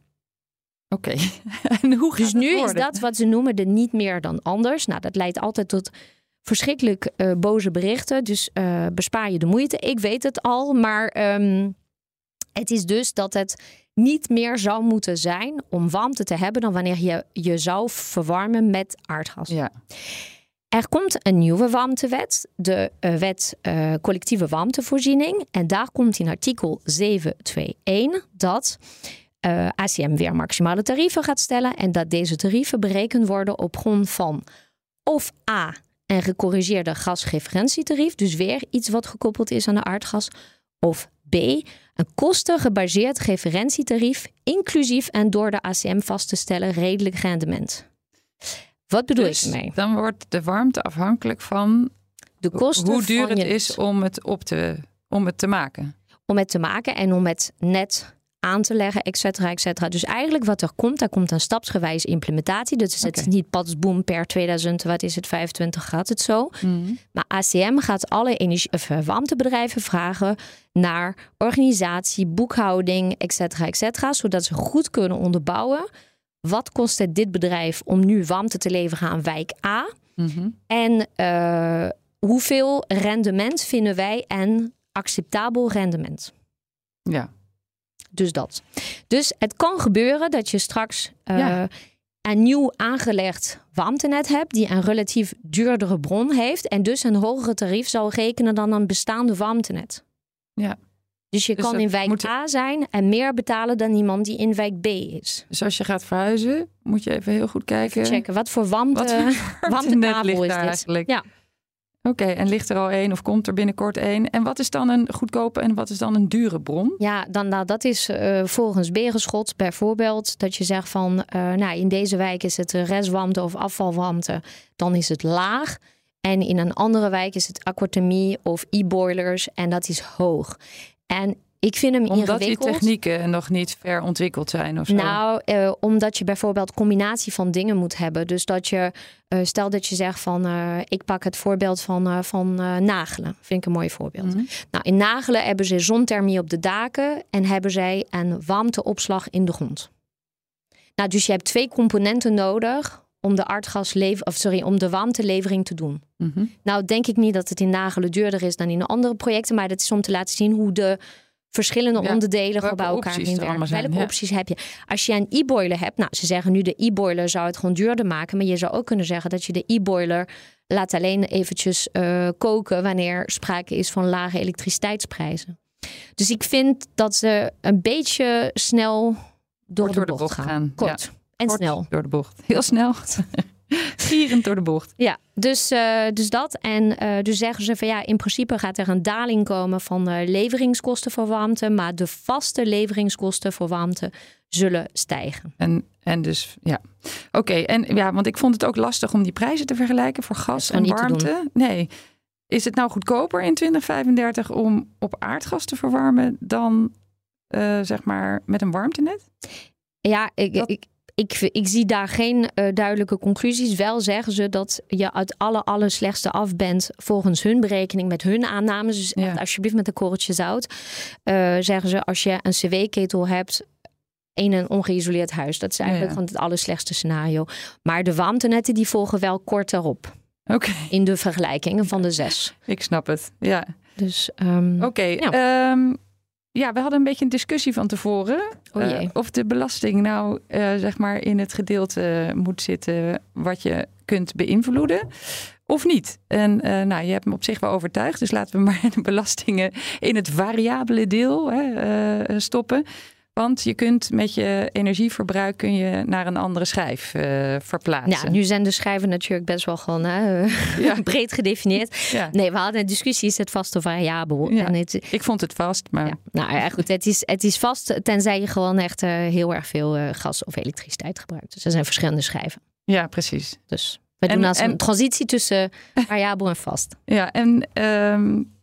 A: Oké. en hoe gaat
B: dus nu is dat wat ze noemen de niet meer dan anders. Nou, dat leidt altijd tot verschrikkelijk uh, boze berichten. Dus uh, bespaar je de moeite. Ik weet het al, maar um, het is dus dat het niet meer zou moeten zijn om warmte te hebben dan wanneer je je zou verwarmen met aardgas. Ja. Er komt een nieuwe warmtewet, de uh, wet collectieve warmtevoorziening. En daar komt in artikel 721 dat uh, eh, ACM weer maximale tarieven gaat stellen. En dat deze tarieven berekend worden op grond van of A, een gecorrigeerde gasreferentietarief. Dus weer iets wat gekoppeld is aan de aardgas. Of B, een kostengebaseerd referentietarief, inclusief en door de ACM vast te stellen redelijk rendement. Wat bedoel dus, ik ermee?
A: Dan wordt de warmte afhankelijk van de kosten hoe duur het is om het op te, om het te maken.
B: Om het te maken en om het net aan te leggen, et cetera, et cetera. Dus eigenlijk wat er komt, daar komt een stapsgewijze implementatie. Dus het is niet pas boom per 2000, wat is het, 25 gaat het zo. Mhm. Maar ACM gaat alle energie, of, eh, warmtebedrijven vragen naar organisatie, boekhouding, et cetera, et cetera. Zodat ze goed kunnen onderbouwen. Wat kost het dit bedrijf om nu warmte te leveren aan wijk A? Mhm. En uh, hoeveel rendement vinden wij en acceptabel rendement? Ja. Dus dat. Dus het kan gebeuren dat je straks uh, een nieuw aangelegd warmtenet hebt die een relatief duurdere bron heeft en dus een hogere tarief zal rekenen dan een bestaande warmtenet. Ja. Dus je dus kan in wijk A zijn en meer betalen dan iemand die in wijk B is.
A: Dus als je gaat verhuizen, moet je even heel goed kijken.
B: checken wat voor warmte, warmte is dit. Eigenlijk. Ja.
A: Oké, en ligt er al één of komt er binnenkort één? En wat is dan een goedkope en wat is dan een dure bron?
B: Ja, dan, nou, dat is uh, volgens Berenschot bijvoorbeeld dat je zegt van, uh, nou in deze wijk is het restwarmte of afvalwarmte, dan is het laag. En in een andere wijk is het aquathermie of e-boilers en dat is hoog. En ik vind hem
A: omdat
B: ingewikkeld.
A: Omdat die technieken nog niet ver ontwikkeld zijn of zo?
B: Nou, uh, omdat je bijvoorbeeld combinatie van dingen moet hebben. Dus dat je, uh, stel dat je zegt van, uh, ik pak het voorbeeld van, van nagelen. Vind ik een mooi voorbeeld. Mm -hmm. Nou, in nagelen hebben ze zonthermie op de daken en hebben zij een warmteopslag in de grond. Nou, dus je hebt twee componenten nodig om de aardgaslever, of sorry, om de warmtelevering te doen. Mm -hmm. Nou, denk ik niet dat het in nagelen duurder is dan in andere projecten, maar dat is om te laten zien hoe de verschillende onderdelen gewoon bij elkaar heen werken. Welke ja. opties heb je? Als je een e-boiler hebt, nou, ze zeggen nu de e-boiler zou het gewoon duurder maken, maar je zou ook kunnen zeggen dat je de e-boiler laat alleen eventjes uh, koken wanneer sprake is van lage elektriciteitsprijzen. Dus ik vind dat ze een beetje snel door, de, door bocht de, bocht gaan. gaan. Kort. Ja. En Kort snel.
A: Door de bocht. Heel snel. Gierend door de bocht.
B: Ja, dus, uh, dus dat. En uh, dus zeggen ze van ja, in principe gaat er een daling komen van de leveringskosten voor warmte, maar de vaste leveringskosten voor warmte zullen stijgen.
A: En, en dus ja, oké. En ja, want ik vond het ook lastig om die prijzen te vergelijken voor gas en warmte. Nee. Is het nou goedkoper in 2035 om op aardgas te verwarmen dan uh, zeg maar met een warmtenet?
B: Ja, ik, ik, ik, ik zie daar geen uh, duidelijke conclusies. Wel zeggen ze dat je uit alle, alle slechtste af bent volgens hun berekening met hun aannames. Dus ja. alsjeblieft met een korreltje zout. Uh, zeggen ze als je een cw-ketel hebt in een ongeïsoleerd huis. Dat is eigenlijk ja. het allerslechtste scenario. Maar de warmtenetten die volgen wel kort erop. Oké. In de vergelijkingen van de zes.
A: Ik snap het, ja.
B: Dus, um,
A: Oké, ja. um, ja, we hadden een beetje een discussie van tevoren.
B: Oh uh,
A: of de belasting nou uh, zeg maar in het gedeelte moet zitten wat je kunt beïnvloeden. Of niet. En uh, nou, je hebt me op zich wel overtuigd. Dus laten we maar de belastingen in het variabele deel hè, stoppen. Want je kunt met je energieverbruik kun je naar een andere schijf uh, verplaatsen.
B: Ja, nu zijn de schijven natuurlijk best wel gewoon hè, ja. breed gedefinieerd. Ja. Nee, we hadden een discussie, is het vast of variabel?
A: Ja. En het, Ik vond het vast, maar... Ja.
B: Nou ja, goed, het is, het is vast tenzij je gewoon echt uh, heel erg veel uh, gas of elektriciteit gebruikt. Dus er zijn verschillende schijven.
A: Ja, precies.
B: Dus we doen als een transitie tussen variabel en vast.
A: Ja, en... Um, Nee,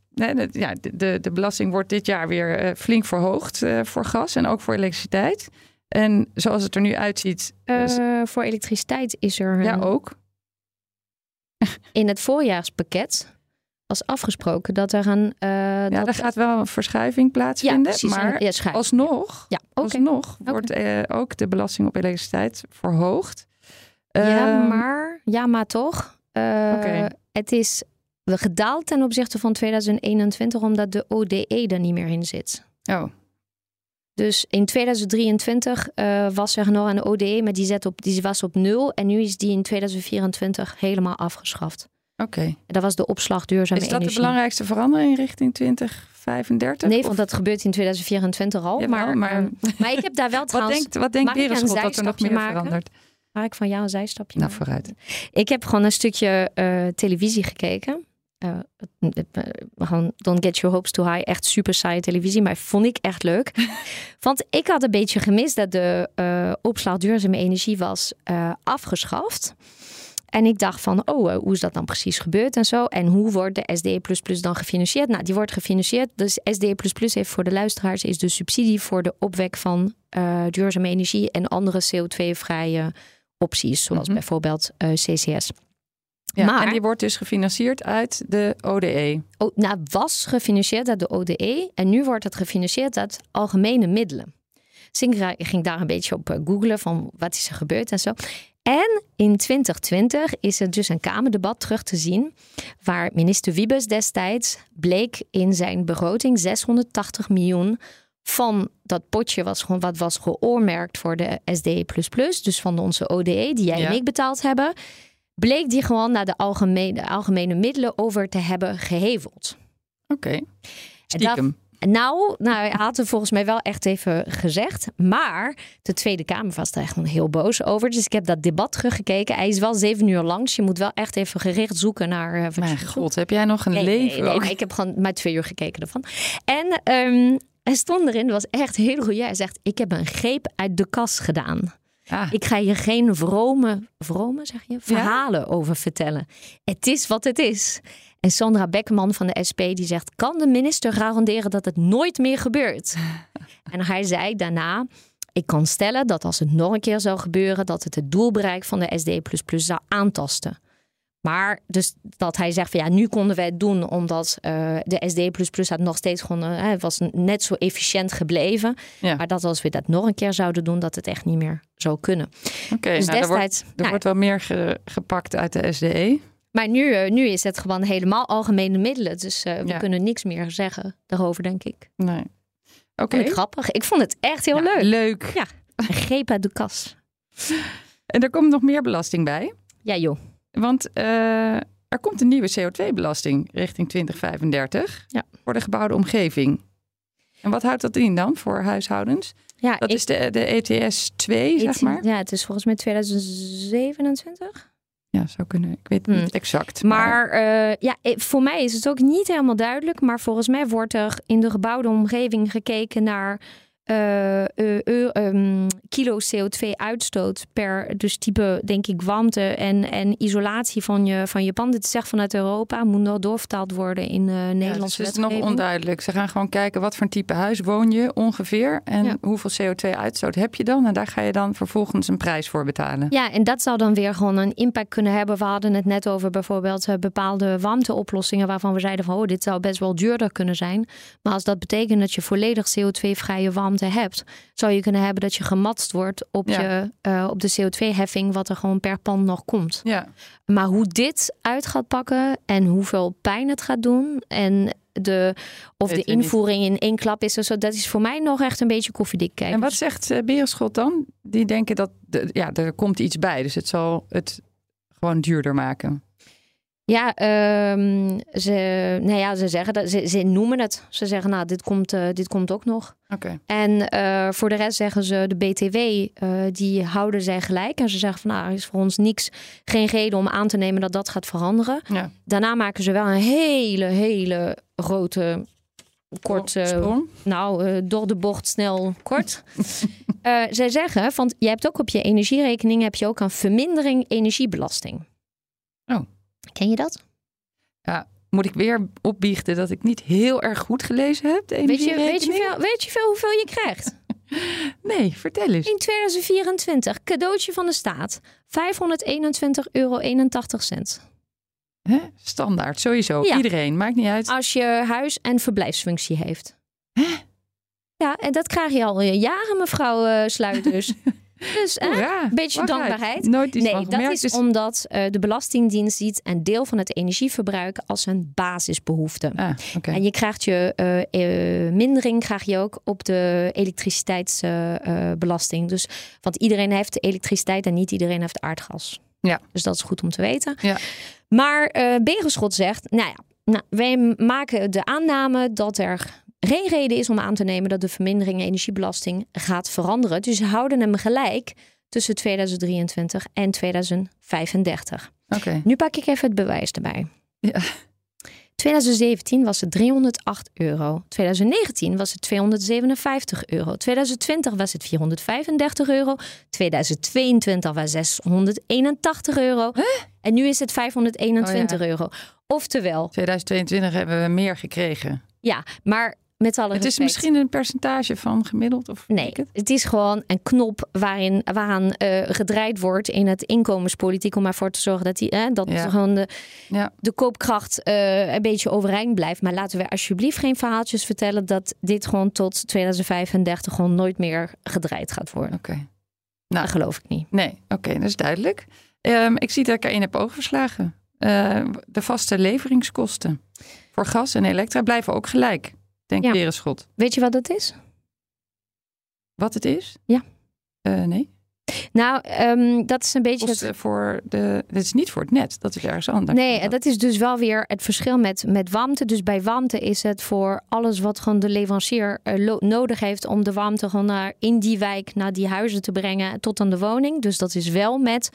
A: ja, de, de belasting wordt dit jaar weer uh, flink verhoogd uh, voor gas en ook voor elektriciteit. En zoals het er nu uitziet.
B: Uh, voor elektriciteit is er.
A: Ja, ook.
B: In het voorjaarspakket was afgesproken dat er een.
A: ja, dat... er gaat wel een verschuiving plaatsvinden. Ja, precies, maar ja, alsnog, ja, okay. alsnog okay. wordt ook de belasting op elektriciteit verhoogd.
B: Ja, ehm, maar, ja, maar toch. Okay. Het is gedaald ten opzichte van 2021, omdat de ODE er niet meer in zit.
A: Oh.
B: Dus in 2023 uh, was er nog een ODE, maar die, zet op, die was op nul. En nu is die in 2024 helemaal afgeschaft.
A: Oké. Okay.
B: Dat was de opslag duurzame
A: energie.
B: Is
A: dat de belangrijkste verandering richting 2035?
B: Nee, want dat gebeurt in 2024 al. Jawel, maar, maar... Ehm, maar ik heb daar wel trouwens...
A: Wat denkt, wat denkt Berenschot dat er nog meer maken? verandert?
B: Mag ik van jou een zijstapje
A: Nou, vooruit.
B: Ik heb gewoon een stukje uh, televisie gekeken. Uh, gewoon Don't Get Your Hopes Too High. Echt super saaie televisie, maar vond ik echt leuk. Want ik had een beetje gemist dat de uh, opslag duurzame energie was uh, afgeschaft. En ik dacht van, oh, hoe is dat dan precies gebeurd en zo? En hoe wordt de SDE++ dan gefinancierd? Nou, die wordt gefinancierd. Dus SDE++ heeft voor de luisteraars is de subsidie voor de opwek van duurzame energie en andere CO2-vrije opties, zoals mm -hmm. bijvoorbeeld CCS.
A: Ja, maar, en die wordt dus gefinancierd uit de ODE.
B: Oh, nou, was gefinancierd uit de ODE en nu wordt het gefinancierd uit algemene middelen. Singra ging daar een beetje op googlen van wat is er gebeurd en zo. En in 2020 is er dus een Kamerdebat terug te zien, waar minister Wiebes destijds bleek in zijn begroting 680 miljoen van dat potje was gewoon wat was geoormerkt voor de SDE++, dus van onze ODE die jij ja. en ik betaald hebben bleek die gewoon naar de algemene, algemene middelen over te hebben geheveld.
A: Oké, okay. stiekem.
B: Nou, nou, hij had er volgens mij wel echt even gezegd. Maar de Tweede Kamer was daar gewoon heel boos over. Dus ik heb dat debat teruggekeken. Hij is wel zeven uur lang. Dus je moet wel echt even gericht zoeken naar... Uh,
A: Mijn god, heb jij nog een
B: nee,
A: leven?
B: Nee, nee, ik heb gewoon maar twee uur gekeken ervan. En um, hij stond erin, dat was echt heel goed. Hij zegt, ik heb een greep uit de kas gedaan. Ah. Ik ga je geen vrome, vrome zeg je, verhalen over vertellen. Het is wat het is. En Sandra Bekkerman van de SP die zegt: kan de minister garanderen dat het nooit meer gebeurt? en hij zei daarna. Ik kan stellen dat als het nog een keer zou gebeuren, dat het het doelbereik van de SD zou aantasten. Maar dus dat hij zegt van ja, nu konden wij het doen omdat uh, de SD had nog steeds gewoon, uh, was net zo efficiënt gebleven. Ja. Maar dat als we dat nog een keer zouden doen, dat het echt niet meer zou kunnen.
A: Oké, okay, dus nou, destijds, er, wordt, er nou, wordt wel meer ge, gepakt uit de SDE.
B: Maar nu, uh, nu is het gewoon helemaal algemene middelen. Dus we ja. kunnen niks meer zeggen daarover, denk ik.
A: Nee. Oké. Okay.
B: Grappig. Ik vond het echt heel
A: ja,
B: leuk.
A: Leuk.
B: Ja, een greep uit de kas.
A: En er komt nog meer belasting bij.
B: Ja, joh.
A: Want uh, er komt een nieuwe CO2-belasting richting 2035 ja. voor de gebouwde omgeving. En wat houdt dat in dan voor huishoudens? Ja, dat ik, is de, de ETS 2, ETS, zeg maar.
B: Ja, het is volgens mij 2027.
A: Ja, zou kunnen. Ik weet het hmm. niet exact.
B: Maar, maar uh, ja, voor mij is het ook niet helemaal duidelijk. Maar volgens mij wordt er in de gebouwde omgeving gekeken naar uh, uh, um, kilo CO2-uitstoot per dus type, denk ik, warmte en, en isolatie van je, van je pand. Dit is echt vanuit Europa, moet nog doorvertaald worden in uh, Nederlandse
A: ja, dus het is nog onduidelijk. Ze gaan gewoon kijken wat voor een type huis woon je ongeveer en ja. hoeveel CO2-uitstoot heb je dan. En daar ga je dan vervolgens een prijs voor betalen.
B: Ja, en dat zou dan weer gewoon een impact kunnen hebben. We hadden het net over bijvoorbeeld bepaalde warmteoplossingen waarvan we zeiden van oh, dit zou best wel duurder kunnen zijn. Maar als dat betekent dat je volledig CO2-vrije warmte hebt, zou je kunnen hebben dat je gematst wordt op, je, uh, op de CO2-heffing, wat er gewoon per pand nog komt.
A: Ja.
B: Maar hoe dit uit gaat pakken en hoeveel pijn het gaat doen en de, of Weet de invoering in één klap is, zo, dat is voor mij nog echt een beetje koffiedik kijken.
A: En wat zegt uh, Beerschot dan? Die denken dat de, ja, er komt iets bij, dus het zal het gewoon duurder maken.
B: Ja, ehm, ze, nou ja, ze zeggen dat ze, ze noemen het. Ze zeggen, nou, dit komt, uh, dit komt ook nog.
A: Oké.
B: En uh, voor de rest zeggen ze, de BTW, uh, die houden zij gelijk. En ze zeggen van, nou, er is voor ons niks, geen reden om aan te nemen dat dat gaat veranderen.
A: Ja.
B: Daarna maken ze wel een hele, hele grote, kort,
A: Sprong.
B: nou, door de bocht snel kort. zij zeggen, want je hebt ook op je energierekening heb je ook een vermindering energiebelasting.
A: Oh.
B: Ken je dat?
A: Ja, moet ik weer opbiechten dat ik niet heel erg goed gelezen heb? De
B: weet, je, weet, je veel, weet je veel hoeveel je krijgt?
A: nee, vertel eens.
B: In 2024, cadeautje van de staat. 521,81 euro.
A: Hè? Standaard, sowieso.
B: Ja.
A: Iedereen, maakt niet uit.
B: Als je huis- en verblijfsfunctie heeft.
A: Hè?
B: Ja, en dat krijg je al jaren, mevrouw uh, Sluiters. Dus een beetje
A: wacht
B: dankbaarheid.
A: uit. Nooit iets
B: nee, dat
A: gemerkt,
B: is
A: dus-
B: omdat uh, de Belastingdienst ziet een deel van het energieverbruik als een basisbehoefte.
A: Ah.
B: En je krijgt je uh, uh, mindering krijg je ook op de elektriciteitsbelasting. dus, want iedereen heeft elektriciteit en niet iedereen heeft aardgas.
A: Ja.
B: Dus dat is goed om te weten.
A: Ja.
B: Maar Berenschot zegt, nou ja, nou, wij maken de aanname dat er geen reden is om aan te nemen dat de vermindering energiebelasting gaat veranderen. Dus ze houden hem gelijk tussen 2023 en 2035.
A: Oké.
B: Nu pak ik even het bewijs erbij.
A: Ja.
B: 2017 was het 308 euro. 2019 was het 257 euro. 2020 was het 435 euro. 2022 was 681 euro. En nu is het 521
A: Oh ja.
B: euro. Oftewel,
A: 2022 hebben we meer gekregen.
B: ja, maar met alle
A: Het is misschien een percentage van gemiddeld? Of
B: Nee,
A: het?
B: het is gewoon een knop waarin, waaraan eh, gedraaid wordt in het inkomenspolitiek om ervoor te zorgen dat, die, eh, dat
A: Ja.
B: gewoon de,
A: Ja.
B: de koopkracht eh, een beetje overeind blijft. Maar laten we alsjeblieft geen verhaaltjes vertellen dat dit gewoon tot 2035 gewoon nooit meer gedraaid gaat worden.
A: Oké.
B: Dat
A: Nou,
B: geloof ik niet.
A: nee, oké, dat is duidelijk. Ehm, ik zie dat ik erin heb overgeslagen. Eh, de vaste leveringskosten voor gas en elektra blijven ook gelijk. Denk
B: Ja.
A: Berenschot.
B: Weet je wat dat is?
A: Wat het is?
B: Ja.
A: Eh, nee.
B: Nou, ehm, dat is een beetje het,
A: Kosten voor de. Dit is niet voor het net. Dat is ergens anders.
B: Nee, dat is dus wel weer het verschil met, met warmte. Dus bij warmte is het voor alles wat gewoon de leverancier eh, nodig heeft om de warmte gewoon naar in die wijk, naar die huizen te brengen tot aan de woning. Dus dat is wel met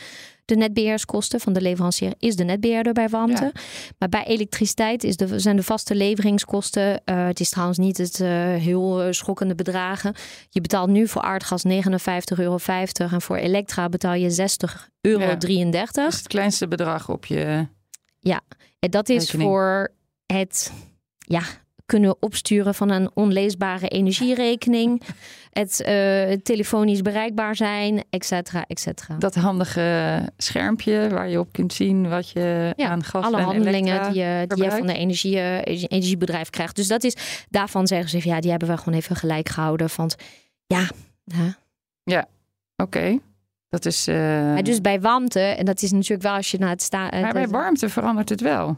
B: de netbeheerskosten van de leverancier is de netbeheerder bij warmte.
A: Ja.
B: Maar bij elektriciteit is de, zijn de vaste leveringskosten. eh, het is trouwens niet het eh, heel eh, schokkende bedragen. Je betaalt nu voor aardgas 59,50 euro en voor elektra betaal je 60,33 euro.
A: Ja. Dat is het kleinste bedrag op je.
B: En dat is
A: rekening.
B: voor het ja, kunnen opsturen van een onleesbare energierekening. het eh, telefonisch bereikbaar zijn, et cetera, et cetera.
A: Dat handige schermpje waar je op kunt zien wat je
B: Ja,
A: aan gas
B: Alle
A: en
B: handelingen die je, die je van de energie, eh, energiebedrijf krijgt. Dus dat is, daarvan zeggen ze, ja, die hebben we gewoon even gelijk gehouden. Want ja, hè.
A: Oké. Dat is. eh,
B: Maar dus bij warmte, en dat is natuurlijk wel als je naar het staan.
A: maar bij warmte verandert het wel.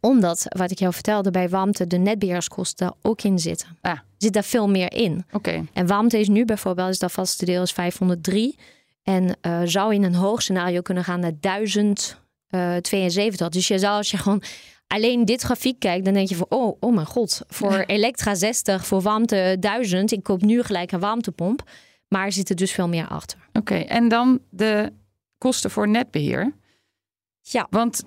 B: Omdat, wat ik jou vertelde, bij warmte de netbeheerskosten ook in zitten.
A: Ah.
B: Zit daar veel meer in.
A: Oké.
B: En warmte is nu bijvoorbeeld, is dat vaste deel is 503. En eh, zou in een hoog scenario kunnen gaan naar 1072. Dus je zou als je gewoon alleen dit grafiek kijkt, dan denk je van oh, oh mijn god, voor
A: Ja.
B: elektra 60, voor warmte 1000. Ik koop nu gelijk een warmtepomp. Maar er zit er dus veel meer achter.
A: Oké. En dan de kosten voor netbeheer.
B: Ja.
A: Want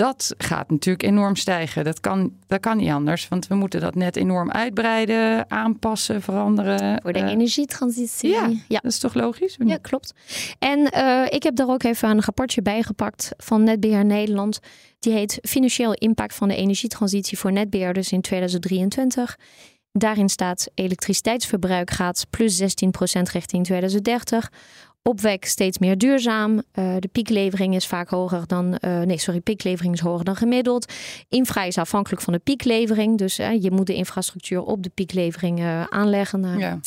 A: dat gaat natuurlijk enorm stijgen. Dat kan, dat kan niet anders. Want we moeten dat net enorm uitbreiden, aanpassen, veranderen.
B: Voor de
A: Eh,
B: energietransitie.
A: ja.
B: ja.
A: Dat is toch logisch?
B: Ja, klopt. En eh, ik heb daar ook even een rapportje bij gepakt van Netbeheer Nederland. Die heet Financieel impact van de energietransitie voor netbeheerders in 2023. Daarin staat elektriciteitsverbruik gaat plus 16% richting 2030. Opwek steeds meer duurzaam. Eh, de pieklevering is vaak hoger dan. eh, nee, sorry, pieklevering is hoger dan gemiddeld. Infra is afhankelijk van de pieklevering. Dus je moet de infrastructuur op de pieklevering eh, aanleggen. Nou,
A: Ja.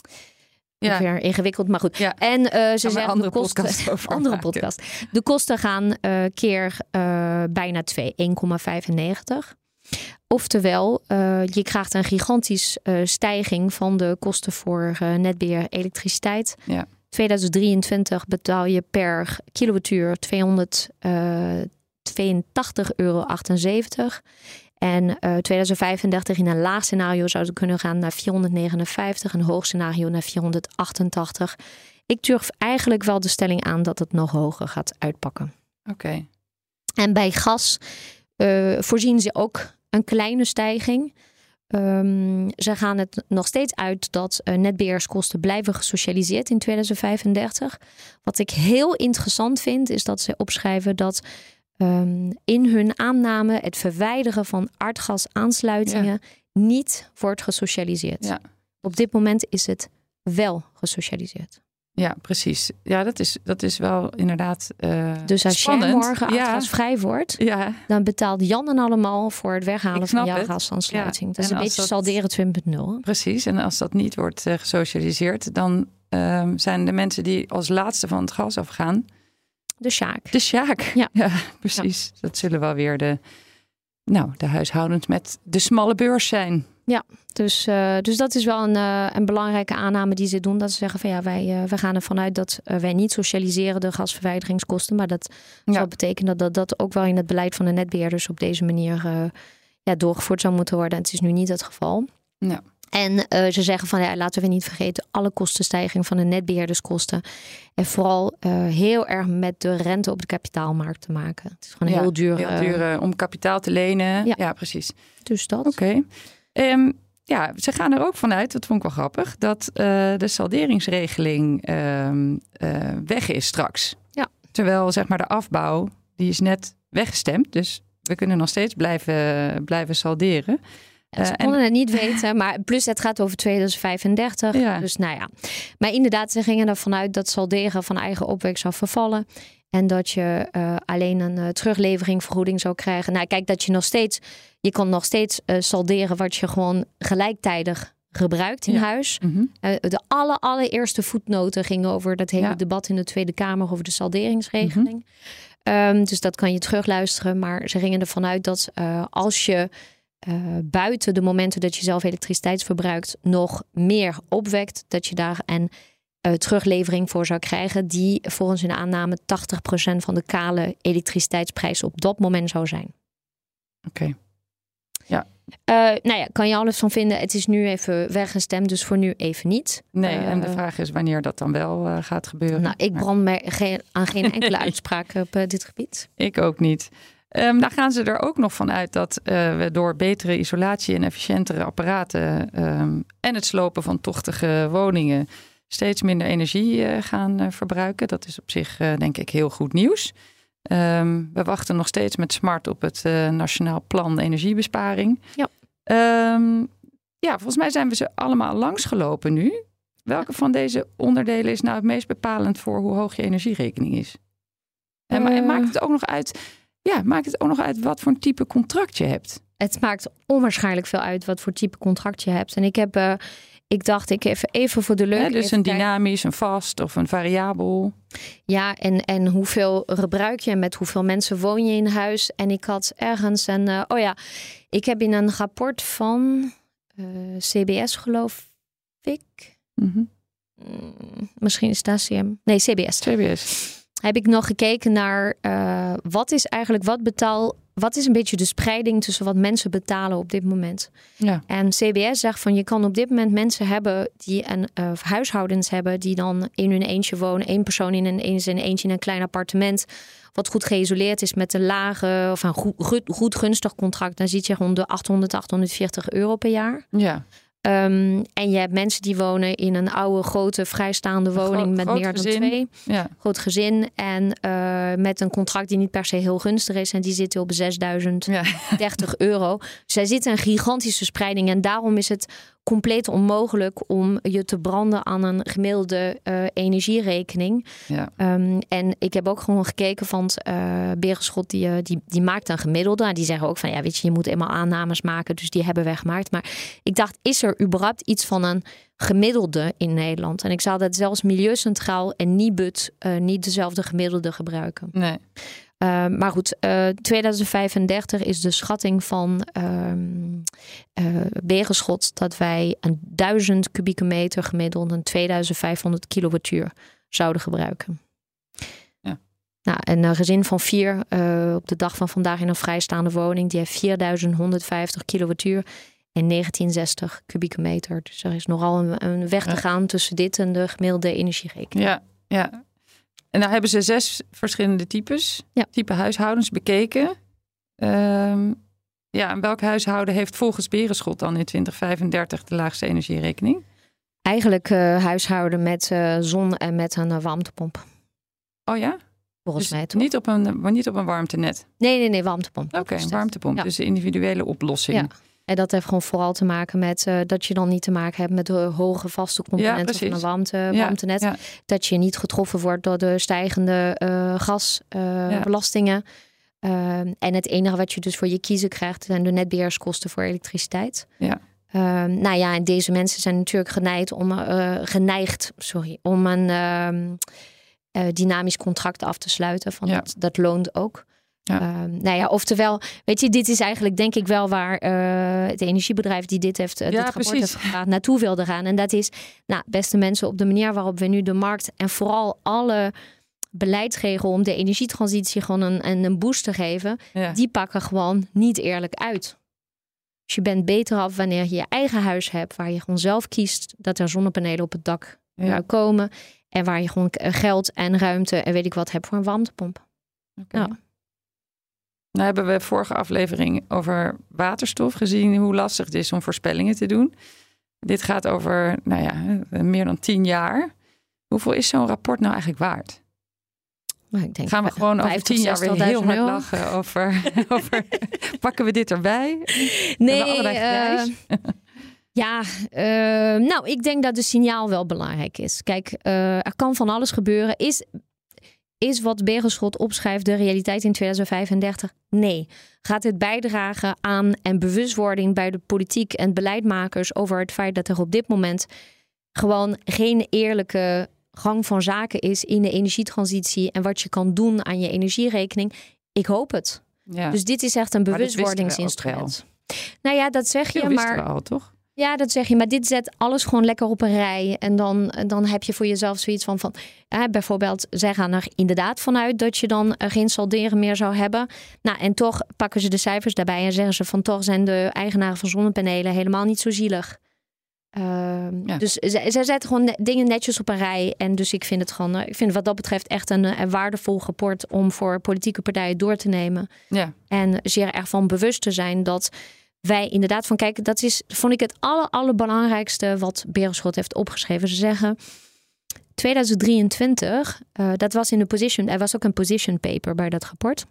B: ja. Weer ingewikkeld, maar goed.
A: Ja.
B: En ze zeggen
A: andere
B: de kosten.
A: podcast
B: andere podcast. De kosten gaan keer bijna 2, 1,95. Oftewel, eh, je krijgt een gigantisch eh, stijging van de kosten voor eh, netbeheer elektriciteit.
A: Ja.
B: 2023 betaal je per kilowattuur 202 euro. En uh, 2035 in een laag scenario zou het kunnen gaan naar 459, een hoog scenario naar 488. Ik durf eigenlijk wel de stelling aan dat het nog hoger gaat uitpakken.
A: Oké.
B: En bij gas uh, voorzien ze ook een kleine stijging. Um, ze gaan het nog steeds uit dat uh, netbeheerskosten blijven gesocialiseerd in 2035. Wat ik heel interessant vind, is dat ze opschrijven dat um, in hun aanname het verwijderen van aardgasaansluitingen ja. niet wordt gesocialiseerd.
A: Ja.
B: Op dit moment is het wel gesocialiseerd.
A: Ja, precies. Ja, dat is, dat is wel inderdaad. Uh,
B: dus als
A: spannend.
B: jij morgen ja. wordt,
A: ja.
B: dan betaalt Jan en allemaal voor het weghalen van jouw gasaansluiting. Ja. Dat is en een beetje dat... salderen 2.0.
A: Precies. En als dat niet wordt uh, gesocialiseerd, dan uh, zijn de mensen die als laatste van het gas afgaan.
B: De Sjaak.
A: De Sjaak. Ja, ja precies. Dat zullen wel weer de, nou, de huishoudens met de smalle beurs zijn.
B: Ja, dus, uh, dus dat is wel een, uh, een belangrijke aanname die ze doen. Dat ze zeggen van ja, wij, uh, wij gaan ervan uit dat wij niet socialiseren de gasverwijderingskosten. Maar dat ja. zou betekenen dat, dat dat ook wel in het beleid van de netbeheerders op deze manier ja, doorgevoerd zou moeten worden. En het is nu niet het geval.
A: Ja.
B: En ze zeggen van ja, laten we niet vergeten alle kostenstijging van de netbeheerderskosten. En vooral heel erg met de rente op de kapitaalmarkt te maken. Het is gewoon
A: ja,
B: heel duur.
A: Heel duur om kapitaal te lenen. Ja, ja precies.
B: Dus dat.
A: Oké. Okay. Um, ja, ze gaan er ook vanuit, dat vond ik wel grappig, dat uh, de salderingsregeling uh, uh, weg is straks.
B: Ja.
A: Terwijl zeg maar de afbouw, die is net weggestemd. Dus we kunnen nog steeds blijven, blijven salderen.
B: Ja, ze konden en... het niet weten, maar plus het gaat over 2035.
A: Ja.
B: Dus nou ja. Maar inderdaad, ze gingen ervan uit dat salderen van eigen opwek zou vervallen. En dat je uh, alleen een uh, teruglevering zou krijgen. Nou, kijk, dat je nog steeds, je kan nog steeds uh, salderen wat je gewoon gelijktijdig gebruikt in
A: ja.
B: huis.
A: Mm -hmm.
B: de alle, allereerste voetnoten gingen over dat hele
A: Ja.
B: debat in de Tweede Kamer over de salderingsregeling. Um, dus dat kan je terugluisteren. Maar ze gingen ervan uit dat als je buiten de momenten dat je zelf elektriciteit verbruikt nog meer opwekt, dat je daar en uh, teruglevering voor zou krijgen, die volgens hun aanname 80% van de kale elektriciteitsprijs op dat moment zou zijn.
A: Oké. Okay. Ja.
B: Uh, nou ja, kan je alles van vinden. Het is nu even weggestemd, dus voor nu even niet.
A: Nee,
B: uh,
A: en de vraag is wanneer dat dan wel uh, gaat gebeuren.
B: Nou, ik brand me geen, aan geen enkele uitspraak op dit gebied.
A: Ik ook niet. Um, daar gaan ze er ook nog van uit dat we door betere isolatie en efficiëntere apparaten um, en het slopen van tochtige woningen steeds minder energie uh, gaan uh, verbruiken. Dat is op zich uh, denk ik heel goed nieuws. Um, we wachten nog steeds met smart op het Nationaal Plan Energiebesparing.
B: Ja.
A: Um, ja, volgens mij zijn we ze allemaal langsgelopen nu. Welke van deze onderdelen is nou het meest bepalend voor hoe hoog je energierekening is? En, en maakt het ook nog uit, ja, maakt het ook nog uit wat voor een type contract je hebt?
B: Het maakt onwaarschijnlijk veel uit wat voor type contract je hebt. En ik heb uh, ik dacht, ik even, even voor de leuk.
A: Ja, dus een dynamisch, een vast of een variabel.
B: Ja, en, en hoeveel gebruik je? Met hoeveel mensen woon je in huis? En ik had ergens een. Uh, oh ja, ik heb in een rapport van uh, CBS, geloof ik.
A: Mm -hmm.
B: mm, misschien is dat CM. Nee, CBS.
A: CBS.
B: Heb ik nog gekeken naar uh, wat is eigenlijk wat betaal wat is een beetje de spreiding tussen wat mensen betalen op dit moment?
A: Ja.
B: En CBS zegt van je kan op dit moment mensen hebben die een uh, huishoudens hebben die dan in hun eentje wonen, één persoon in een, in zijn eentje in een klein appartement, wat goed geïsoleerd is met een lage of een goed, goed, goed gunstig contract. Dan zit je rond de 800, 840 euro per jaar.
A: Ja.
B: Um, en je hebt mensen die wonen in een oude, grote, vrijstaande woning
A: groot,
B: met
A: groot
B: meer
A: gezin.
B: dan twee.
A: Ja.
B: Groot gezin. En uh, met een contract die niet per se heel gunstig is. En die zitten op 6030
A: ja.
B: euro. Zij zitten een gigantische spreiding. En daarom is het compleet onmogelijk om je te branden aan een gemiddelde uh, energierekening.
A: Ja.
B: Um, en ik heb ook gewoon gekeken van uh, Berenschot, die, uh, die, die maakt een gemiddelde. En die zeggen ook van ja, weet je, je moet eenmaal aannames maken. Dus die hebben wij gemaakt. Maar ik dacht, is er überhaupt iets van een gemiddelde in Nederland? En ik zou dat zelfs Milieucentraal en Nibud uh, niet dezelfde gemiddelde gebruiken.
A: Nee.
B: Uh, maar goed, uh, 2035 is de schatting van uh, Berenschot dat wij een 1000 kubieke meter gemiddeld een 2500 kilowattuur zouden gebruiken.
A: Ja.
B: Nou, een gezin van vier op de dag van vandaag in een vrijstaande woning, die heeft 4150 kilowattuur en 1960 kubieke meter. Dus er is nogal een, een weg te gaan tussen dit en de gemiddelde energierekening.
A: Ja, ja. En dan hebben ze zes verschillende types, ja. type huishoudens bekeken. Um, ja, en welk huishouden heeft volgens Berenschot dan in 2035 de laagste energierekening?
B: Eigenlijk uh, huishouden met uh, zon en met een uh, warmtepomp.
A: Oh ja?
B: Volgens
A: dus
B: mij toch?
A: Niet op, een, maar niet op een warmtenet?
B: Nee, nee, nee, warmtepomp.
A: Oké, een warmtepomp. Dus de individuele oplossing.
B: Ja. En dat heeft gewoon vooral te maken met uh, dat je dan niet te maken hebt met de hoge vaste componenten van een warmte, warmtenet. Ja, dat je niet getroffen wordt door de stijgende uh, gasbelastingen. Uh, en het enige wat je dus voor je kiezen krijgt, zijn de netbeheerskosten voor elektriciteit.
A: Ja.
B: Ehm, nou ja, en deze mensen zijn natuurlijk geneigd om, geneigd sorry, om een ehm, dynamisch contract af te sluiten. Van dat, dat loont ook. Ja. Uh, nou ja, oftewel, weet je, dit is eigenlijk denk ik wel waar uh, het energiebedrijf die dit heeft, uh, dit rapport heeft gehad, naartoe wilde gaan. En dat is, nou, beste mensen, op de manier waarop we nu de markt en vooral alle beleidsregels om de energietransitie gewoon een, een boost te geven, die pakken gewoon niet eerlijk uit. Dus je bent beter af wanneer je je eigen huis hebt, waar je gewoon zelf kiest dat er zonnepanelen op het dak ja. komen. En waar je gewoon geld en ruimte en weet ik wat hebt voor een warmtepomp.
A: Okay. Nou. Nou hebben we vorige aflevering over waterstof gezien, hoe lastig het is om voorspellingen te doen. Dit gaat over, nou ja, meer dan tien jaar. Hoeveel is zo'n rapport nou eigenlijk waard?
B: Nou, ik denk
A: Gaan we gewoon over tien jaar weer heel hard lachen over, over pakken we dit erbij?
B: Nee, uh, ja, uh, nou, ik denk dat de signaal wel belangrijk is. Kijk, uh, er kan van alles gebeuren. Is is wat Berenschot opschrijft de realiteit in 2035? Nee. Gaat het bijdragen aan en bewustwording bij de politiek en beleidmakers over het feit dat er op dit moment gewoon geen eerlijke gang van zaken is in de energietransitie en wat je kan doen aan je energierekening? Ik hoop het. Ja. Dus dit is echt een bewustwordingsinstrument. Nou ja, dat zeg je, maar.
A: Al, toch?
B: Ja, dat zeg je. Maar dit zet alles gewoon lekker op een rij. En dan, dan heb je voor jezelf zoiets van, van bijvoorbeeld, zij gaan er inderdaad vanuit dat je dan geen salderen meer zou hebben. Nou, en toch pakken ze de cijfers daarbij en zeggen ze van toch zijn de eigenaren van zonnepanelen helemaal niet zo zielig. Uh, Dus zij, zetten gewoon dingen netjes op een rij. En dus ik vind het gewoon, ik vind wat dat betreft echt een, een waardevol rapport om voor politieke partijen door te nemen.
A: Ja.
B: En zeer ervan bewust te zijn dat wij inderdaad van kijken, dat is, vond ik het aller, allerbelangrijkste wat Berenschot heeft opgeschreven. Ze zeggen 2023, uh, eh, dat was in de position, er was ook een position paper bij dat rapport.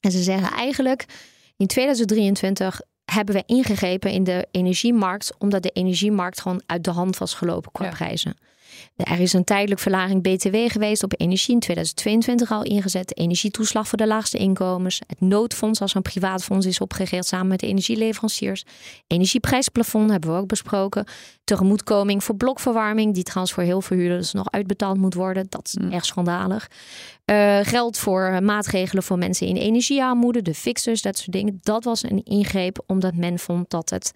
B: En ze zeggen eigenlijk in 2023 hebben we ingegrepen in de energiemarkt, omdat de energiemarkt gewoon uit de hand was gelopen qua prijzen. Er is een tijdelijk verlaging BTW geweest op energie in 2022 al ingezet. Energietoeslag voor de laagste inkomens. Het noodfonds als een privaat fonds is opgericht samen met de energieleveranciers. Energieprijsplafond hebben we ook besproken. Tegemoetkoming voor blokverwarming, die trouwens voor heel veel huurders nog uitbetaald moet worden. Dat is mm. echt schandalig. Uh, geld voor maatregelen voor mensen in energiearmoede, de fixers, dat soort dingen. Dat was een ingreep omdat men vond dat het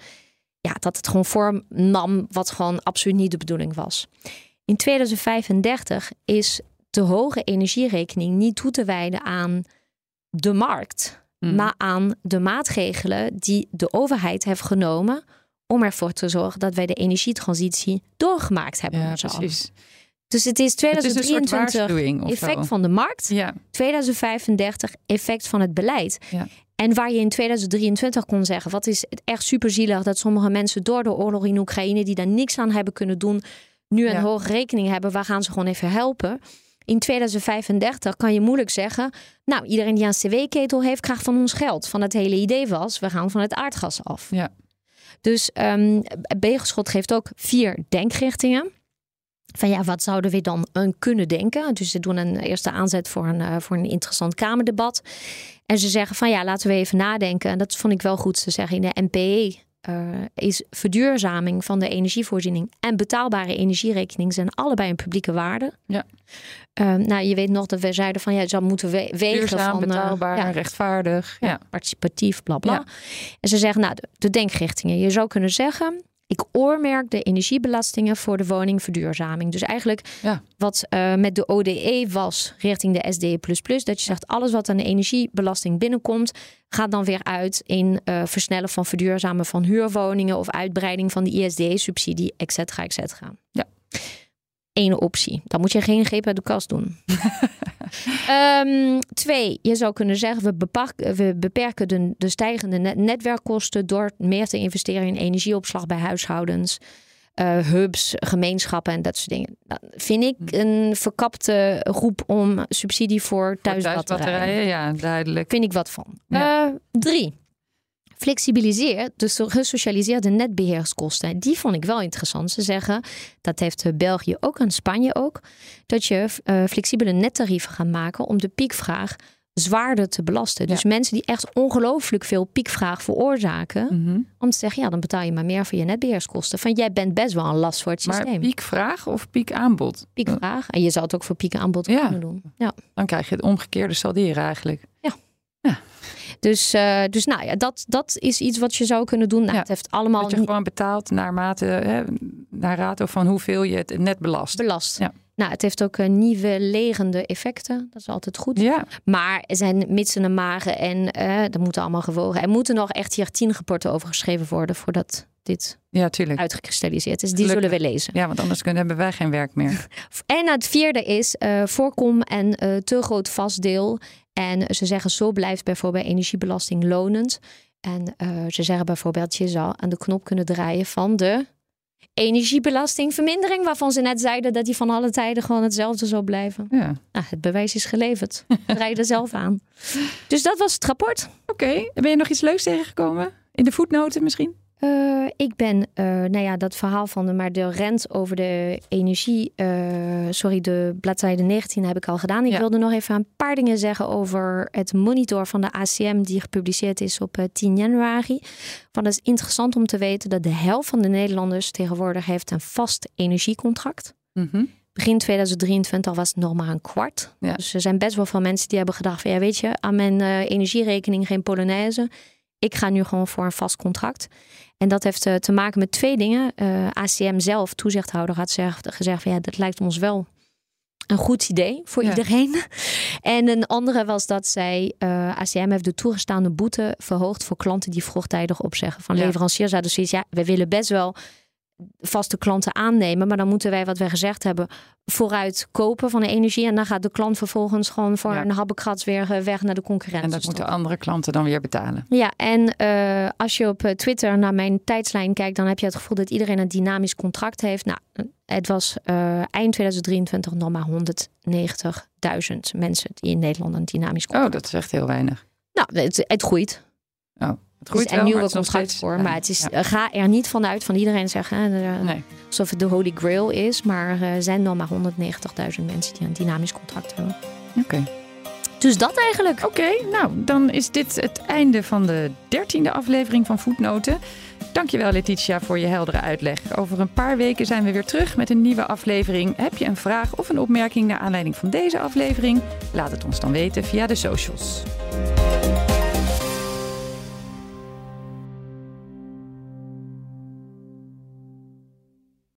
B: ja, dat het gewoon vorm nam wat gewoon absoluut niet de bedoeling was. In 2035 is de hoge energierekening niet toe te wijden aan de markt, hmm. maar aan de maatregelen die de overheid heeft genomen om ervoor te zorgen dat wij de energietransitie doorgemaakt hebben.
A: Ja, precies.
B: Dus het is 2023 effect van de markt,
A: ja.
B: 2035 effect van het beleid.
A: Ja.
B: En waar je in 2023 kon zeggen, wat is het echt superzielig dat sommige mensen door de oorlog in Oekraïne, die daar niks aan hebben kunnen doen, nu een hoge rekening hebben, waar gaan ze gewoon even helpen? In 2035 kan je moeilijk zeggen, nou iedereen die een cw-ketel heeft, krijgt van ons geld. Van het hele idee was, we gaan van het aardgas af.
A: Ja.
B: Dus um, Begelschot geeft ook vier denkrichtingen van ja, wat zouden we dan kunnen denken? Dus ze doen een eerste aanzet voor een, uh, voor een interessant Kamerdebat. En ze zeggen van ja, laten we even nadenken. En dat vond ik wel goed. Ze zeggen in de NPE uh, is verduurzaming van de energievoorziening en betaalbare energierekening zijn allebei een publieke waarde.
A: Ja.
B: Uh, nou, je weet nog dat we zeiden van ja, zou moeten we wegen
A: Duurzaam,
B: van
A: betaalbaar, ja, rechtvaardig, ja,
B: participatief, bla bla. En ze zeggen nou, de, de denkrichtingen. Je zou kunnen zeggen ik oormerk de energiebelastingen voor de woningverduurzaming. Dus eigenlijk
A: Ja.
B: wat eh, met de ODE was richting de SDE++, dat je zegt alles wat aan de energiebelasting binnenkomt, gaat dan weer uit in eh, versnellen van verduurzamen van huurwoningen of uitbreiding van de ISDE-subsidie, et cetera, et cetera.
A: Ja.
B: Eén optie. Dan moet je geen greep uit de kast doen. Ehm, twee, je zou kunnen zeggen, we, bepak- we beperken de, de stijgende net- netwerkkosten door meer te investeren in energieopslag bij huishoudens, eh, hubs, gemeenschappen en dat soort dingen. Dat vind ik een verkapte roep om subsidie voor
A: Voor
B: thuisbatterijen.
A: ja, duidelijk.
B: Vind ik wat van.
A: Ja.
B: Eh, drie. Flexibiliseer de so- gesocialiseerde netbeheerskosten. Die vond ik wel interessant. Ze zeggen, dat heeft eh, België ook en Spanje ook, dat je eh, flexibele nettarieven gaat maken om de piekvraag zwaarder te belasten. Dus mensen die echt ongelooflijk veel piekvraag veroorzaken,
A: Mhm.
B: om te zeggen, ja, dan betaal je maar meer voor je netbeheerskosten. Van jij bent best wel een last voor het
A: Maar
B: systeem.
A: piekvraag of piekaanbod?
B: piekvraag. En je zou het ook voor piekaanbod
A: Ja.
B: kunnen doen. Ja.
A: Dan krijg je het omgekeerde salderen eigenlijk.
B: Dus, eh, dus nou ja, dat, dat is iets wat je zou kunnen doen. Nou,
A: Ja.
B: Het heeft allemaal
A: Dat je gewoon betaalt naar mate, hè, naar rato van hoeveel je het net belast.
B: belast.
A: Ja.
B: Nou, het heeft ook eh, nieuwe legende effecten. Dat is altijd goed.
A: Ja,
B: Maar er zijn mitsen en magen en eh dat moet allemaal gewogen. Er moeten nog echt hier tien rapporten over geschreven worden voordat dit
A: ja, tuurlijk.
B: uitgekristalliseerd is. Die
A: Gelukkig.
B: zullen we lezen.
A: Ja, want anders kunnen, hebben wij geen werk meer.
B: En het vierde is eh, voorkom en eh, te groot vastdeel. En ze zeggen zo blijft bijvoorbeeld energiebelasting lonend. En eh, ze zeggen bijvoorbeeld je zou aan de knop kunnen draaien van de energiebelastingvermindering. Waarvan ze net zeiden dat die van alle tijden gewoon hetzelfde zou blijven.
A: Ja.
B: Nou, het bewijs is geleverd. Draai er zelf aan. Dus dat was het rapport.
A: Oké, ben je nog iets leuks tegengekomen? In de voetnoten misschien?
B: Eh, ik ben, eh, nou ja, dat verhaal van de, maar de rent over de energie, eh, sorry, de bladzijde 19 heb ik al gedaan. Ik
A: Ja.
B: wilde nog even een paar dingen zeggen over het monitor van de ACM die gepubliceerd is op eh, 10 januari. Want het is interessant om te weten dat de helft van de Nederlanders tegenwoordig heeft een vast energiecontract.
A: Mhm.
B: Begin 2023 was het nog maar een kwart.
A: Ja.
B: Dus er zijn best wel veel mensen die hebben gedacht van ja, weet je, aan mijn energierekening geen Polonaise. Ik ga nu gewoon voor een vast contract. En dat heeft eh, te maken met twee dingen. Eh, ACM zelf, toezichthouder, had gezegd, gezegd van ja, dat lijkt ons wel een goed idee voor
A: Ja.
B: iedereen. En een andere was dat zij, eh, ACM heeft de toegestaande boete verhoogd voor klanten die vroegtijdig opzeggen. Van
A: Ja.
B: leveranciers hadden zoiets, ja, we willen best wel vaste klanten aannemen, maar dan moeten wij, wat wij gezegd hebben, vooruit kopen van de energie. En dan gaat de klant vervolgens gewoon voor
A: Ja.
B: een habbekrats weer eh, weg naar de concurrentie.
A: En dat moeten andere klanten dan weer betalen.
B: Ja, en eh, als je op eh, Twitter naar mijn tijdslijn kijkt, dan heb je het gevoel dat iedereen een dynamisch contract heeft. Nou, het was eind 2023 nog maar 190.000 mensen die in Nederland een dynamisch
A: Oh,
B: contract
A: dat is echt heel weinig.
B: Nou, het, het groeit.
A: Oh, het
B: Er
A: groeit
B: is
A: wel,
B: een nieuwe
A: maar het is nog
B: contract
A: steeds
B: voor. Maar het is,
A: Ja.
B: eh, ga er niet vanuit van iedereen zeggen hè, eh,
A: Nee.
B: alsof het de holy grail is. Maar er zijn nog maar 190.000 mensen die een dynamisch contract hebben.
A: Oké.
B: Dus dat eigenlijk.
A: Oké, nou dan is dit het einde van de dertiende aflevering van Voetnoten. Dankjewel Letitia voor je heldere uitleg. Over een paar weken zijn we weer terug met een nieuwe aflevering. Heb je een vraag of een opmerking naar aanleiding van deze aflevering? Laat het ons dan weten via de socials.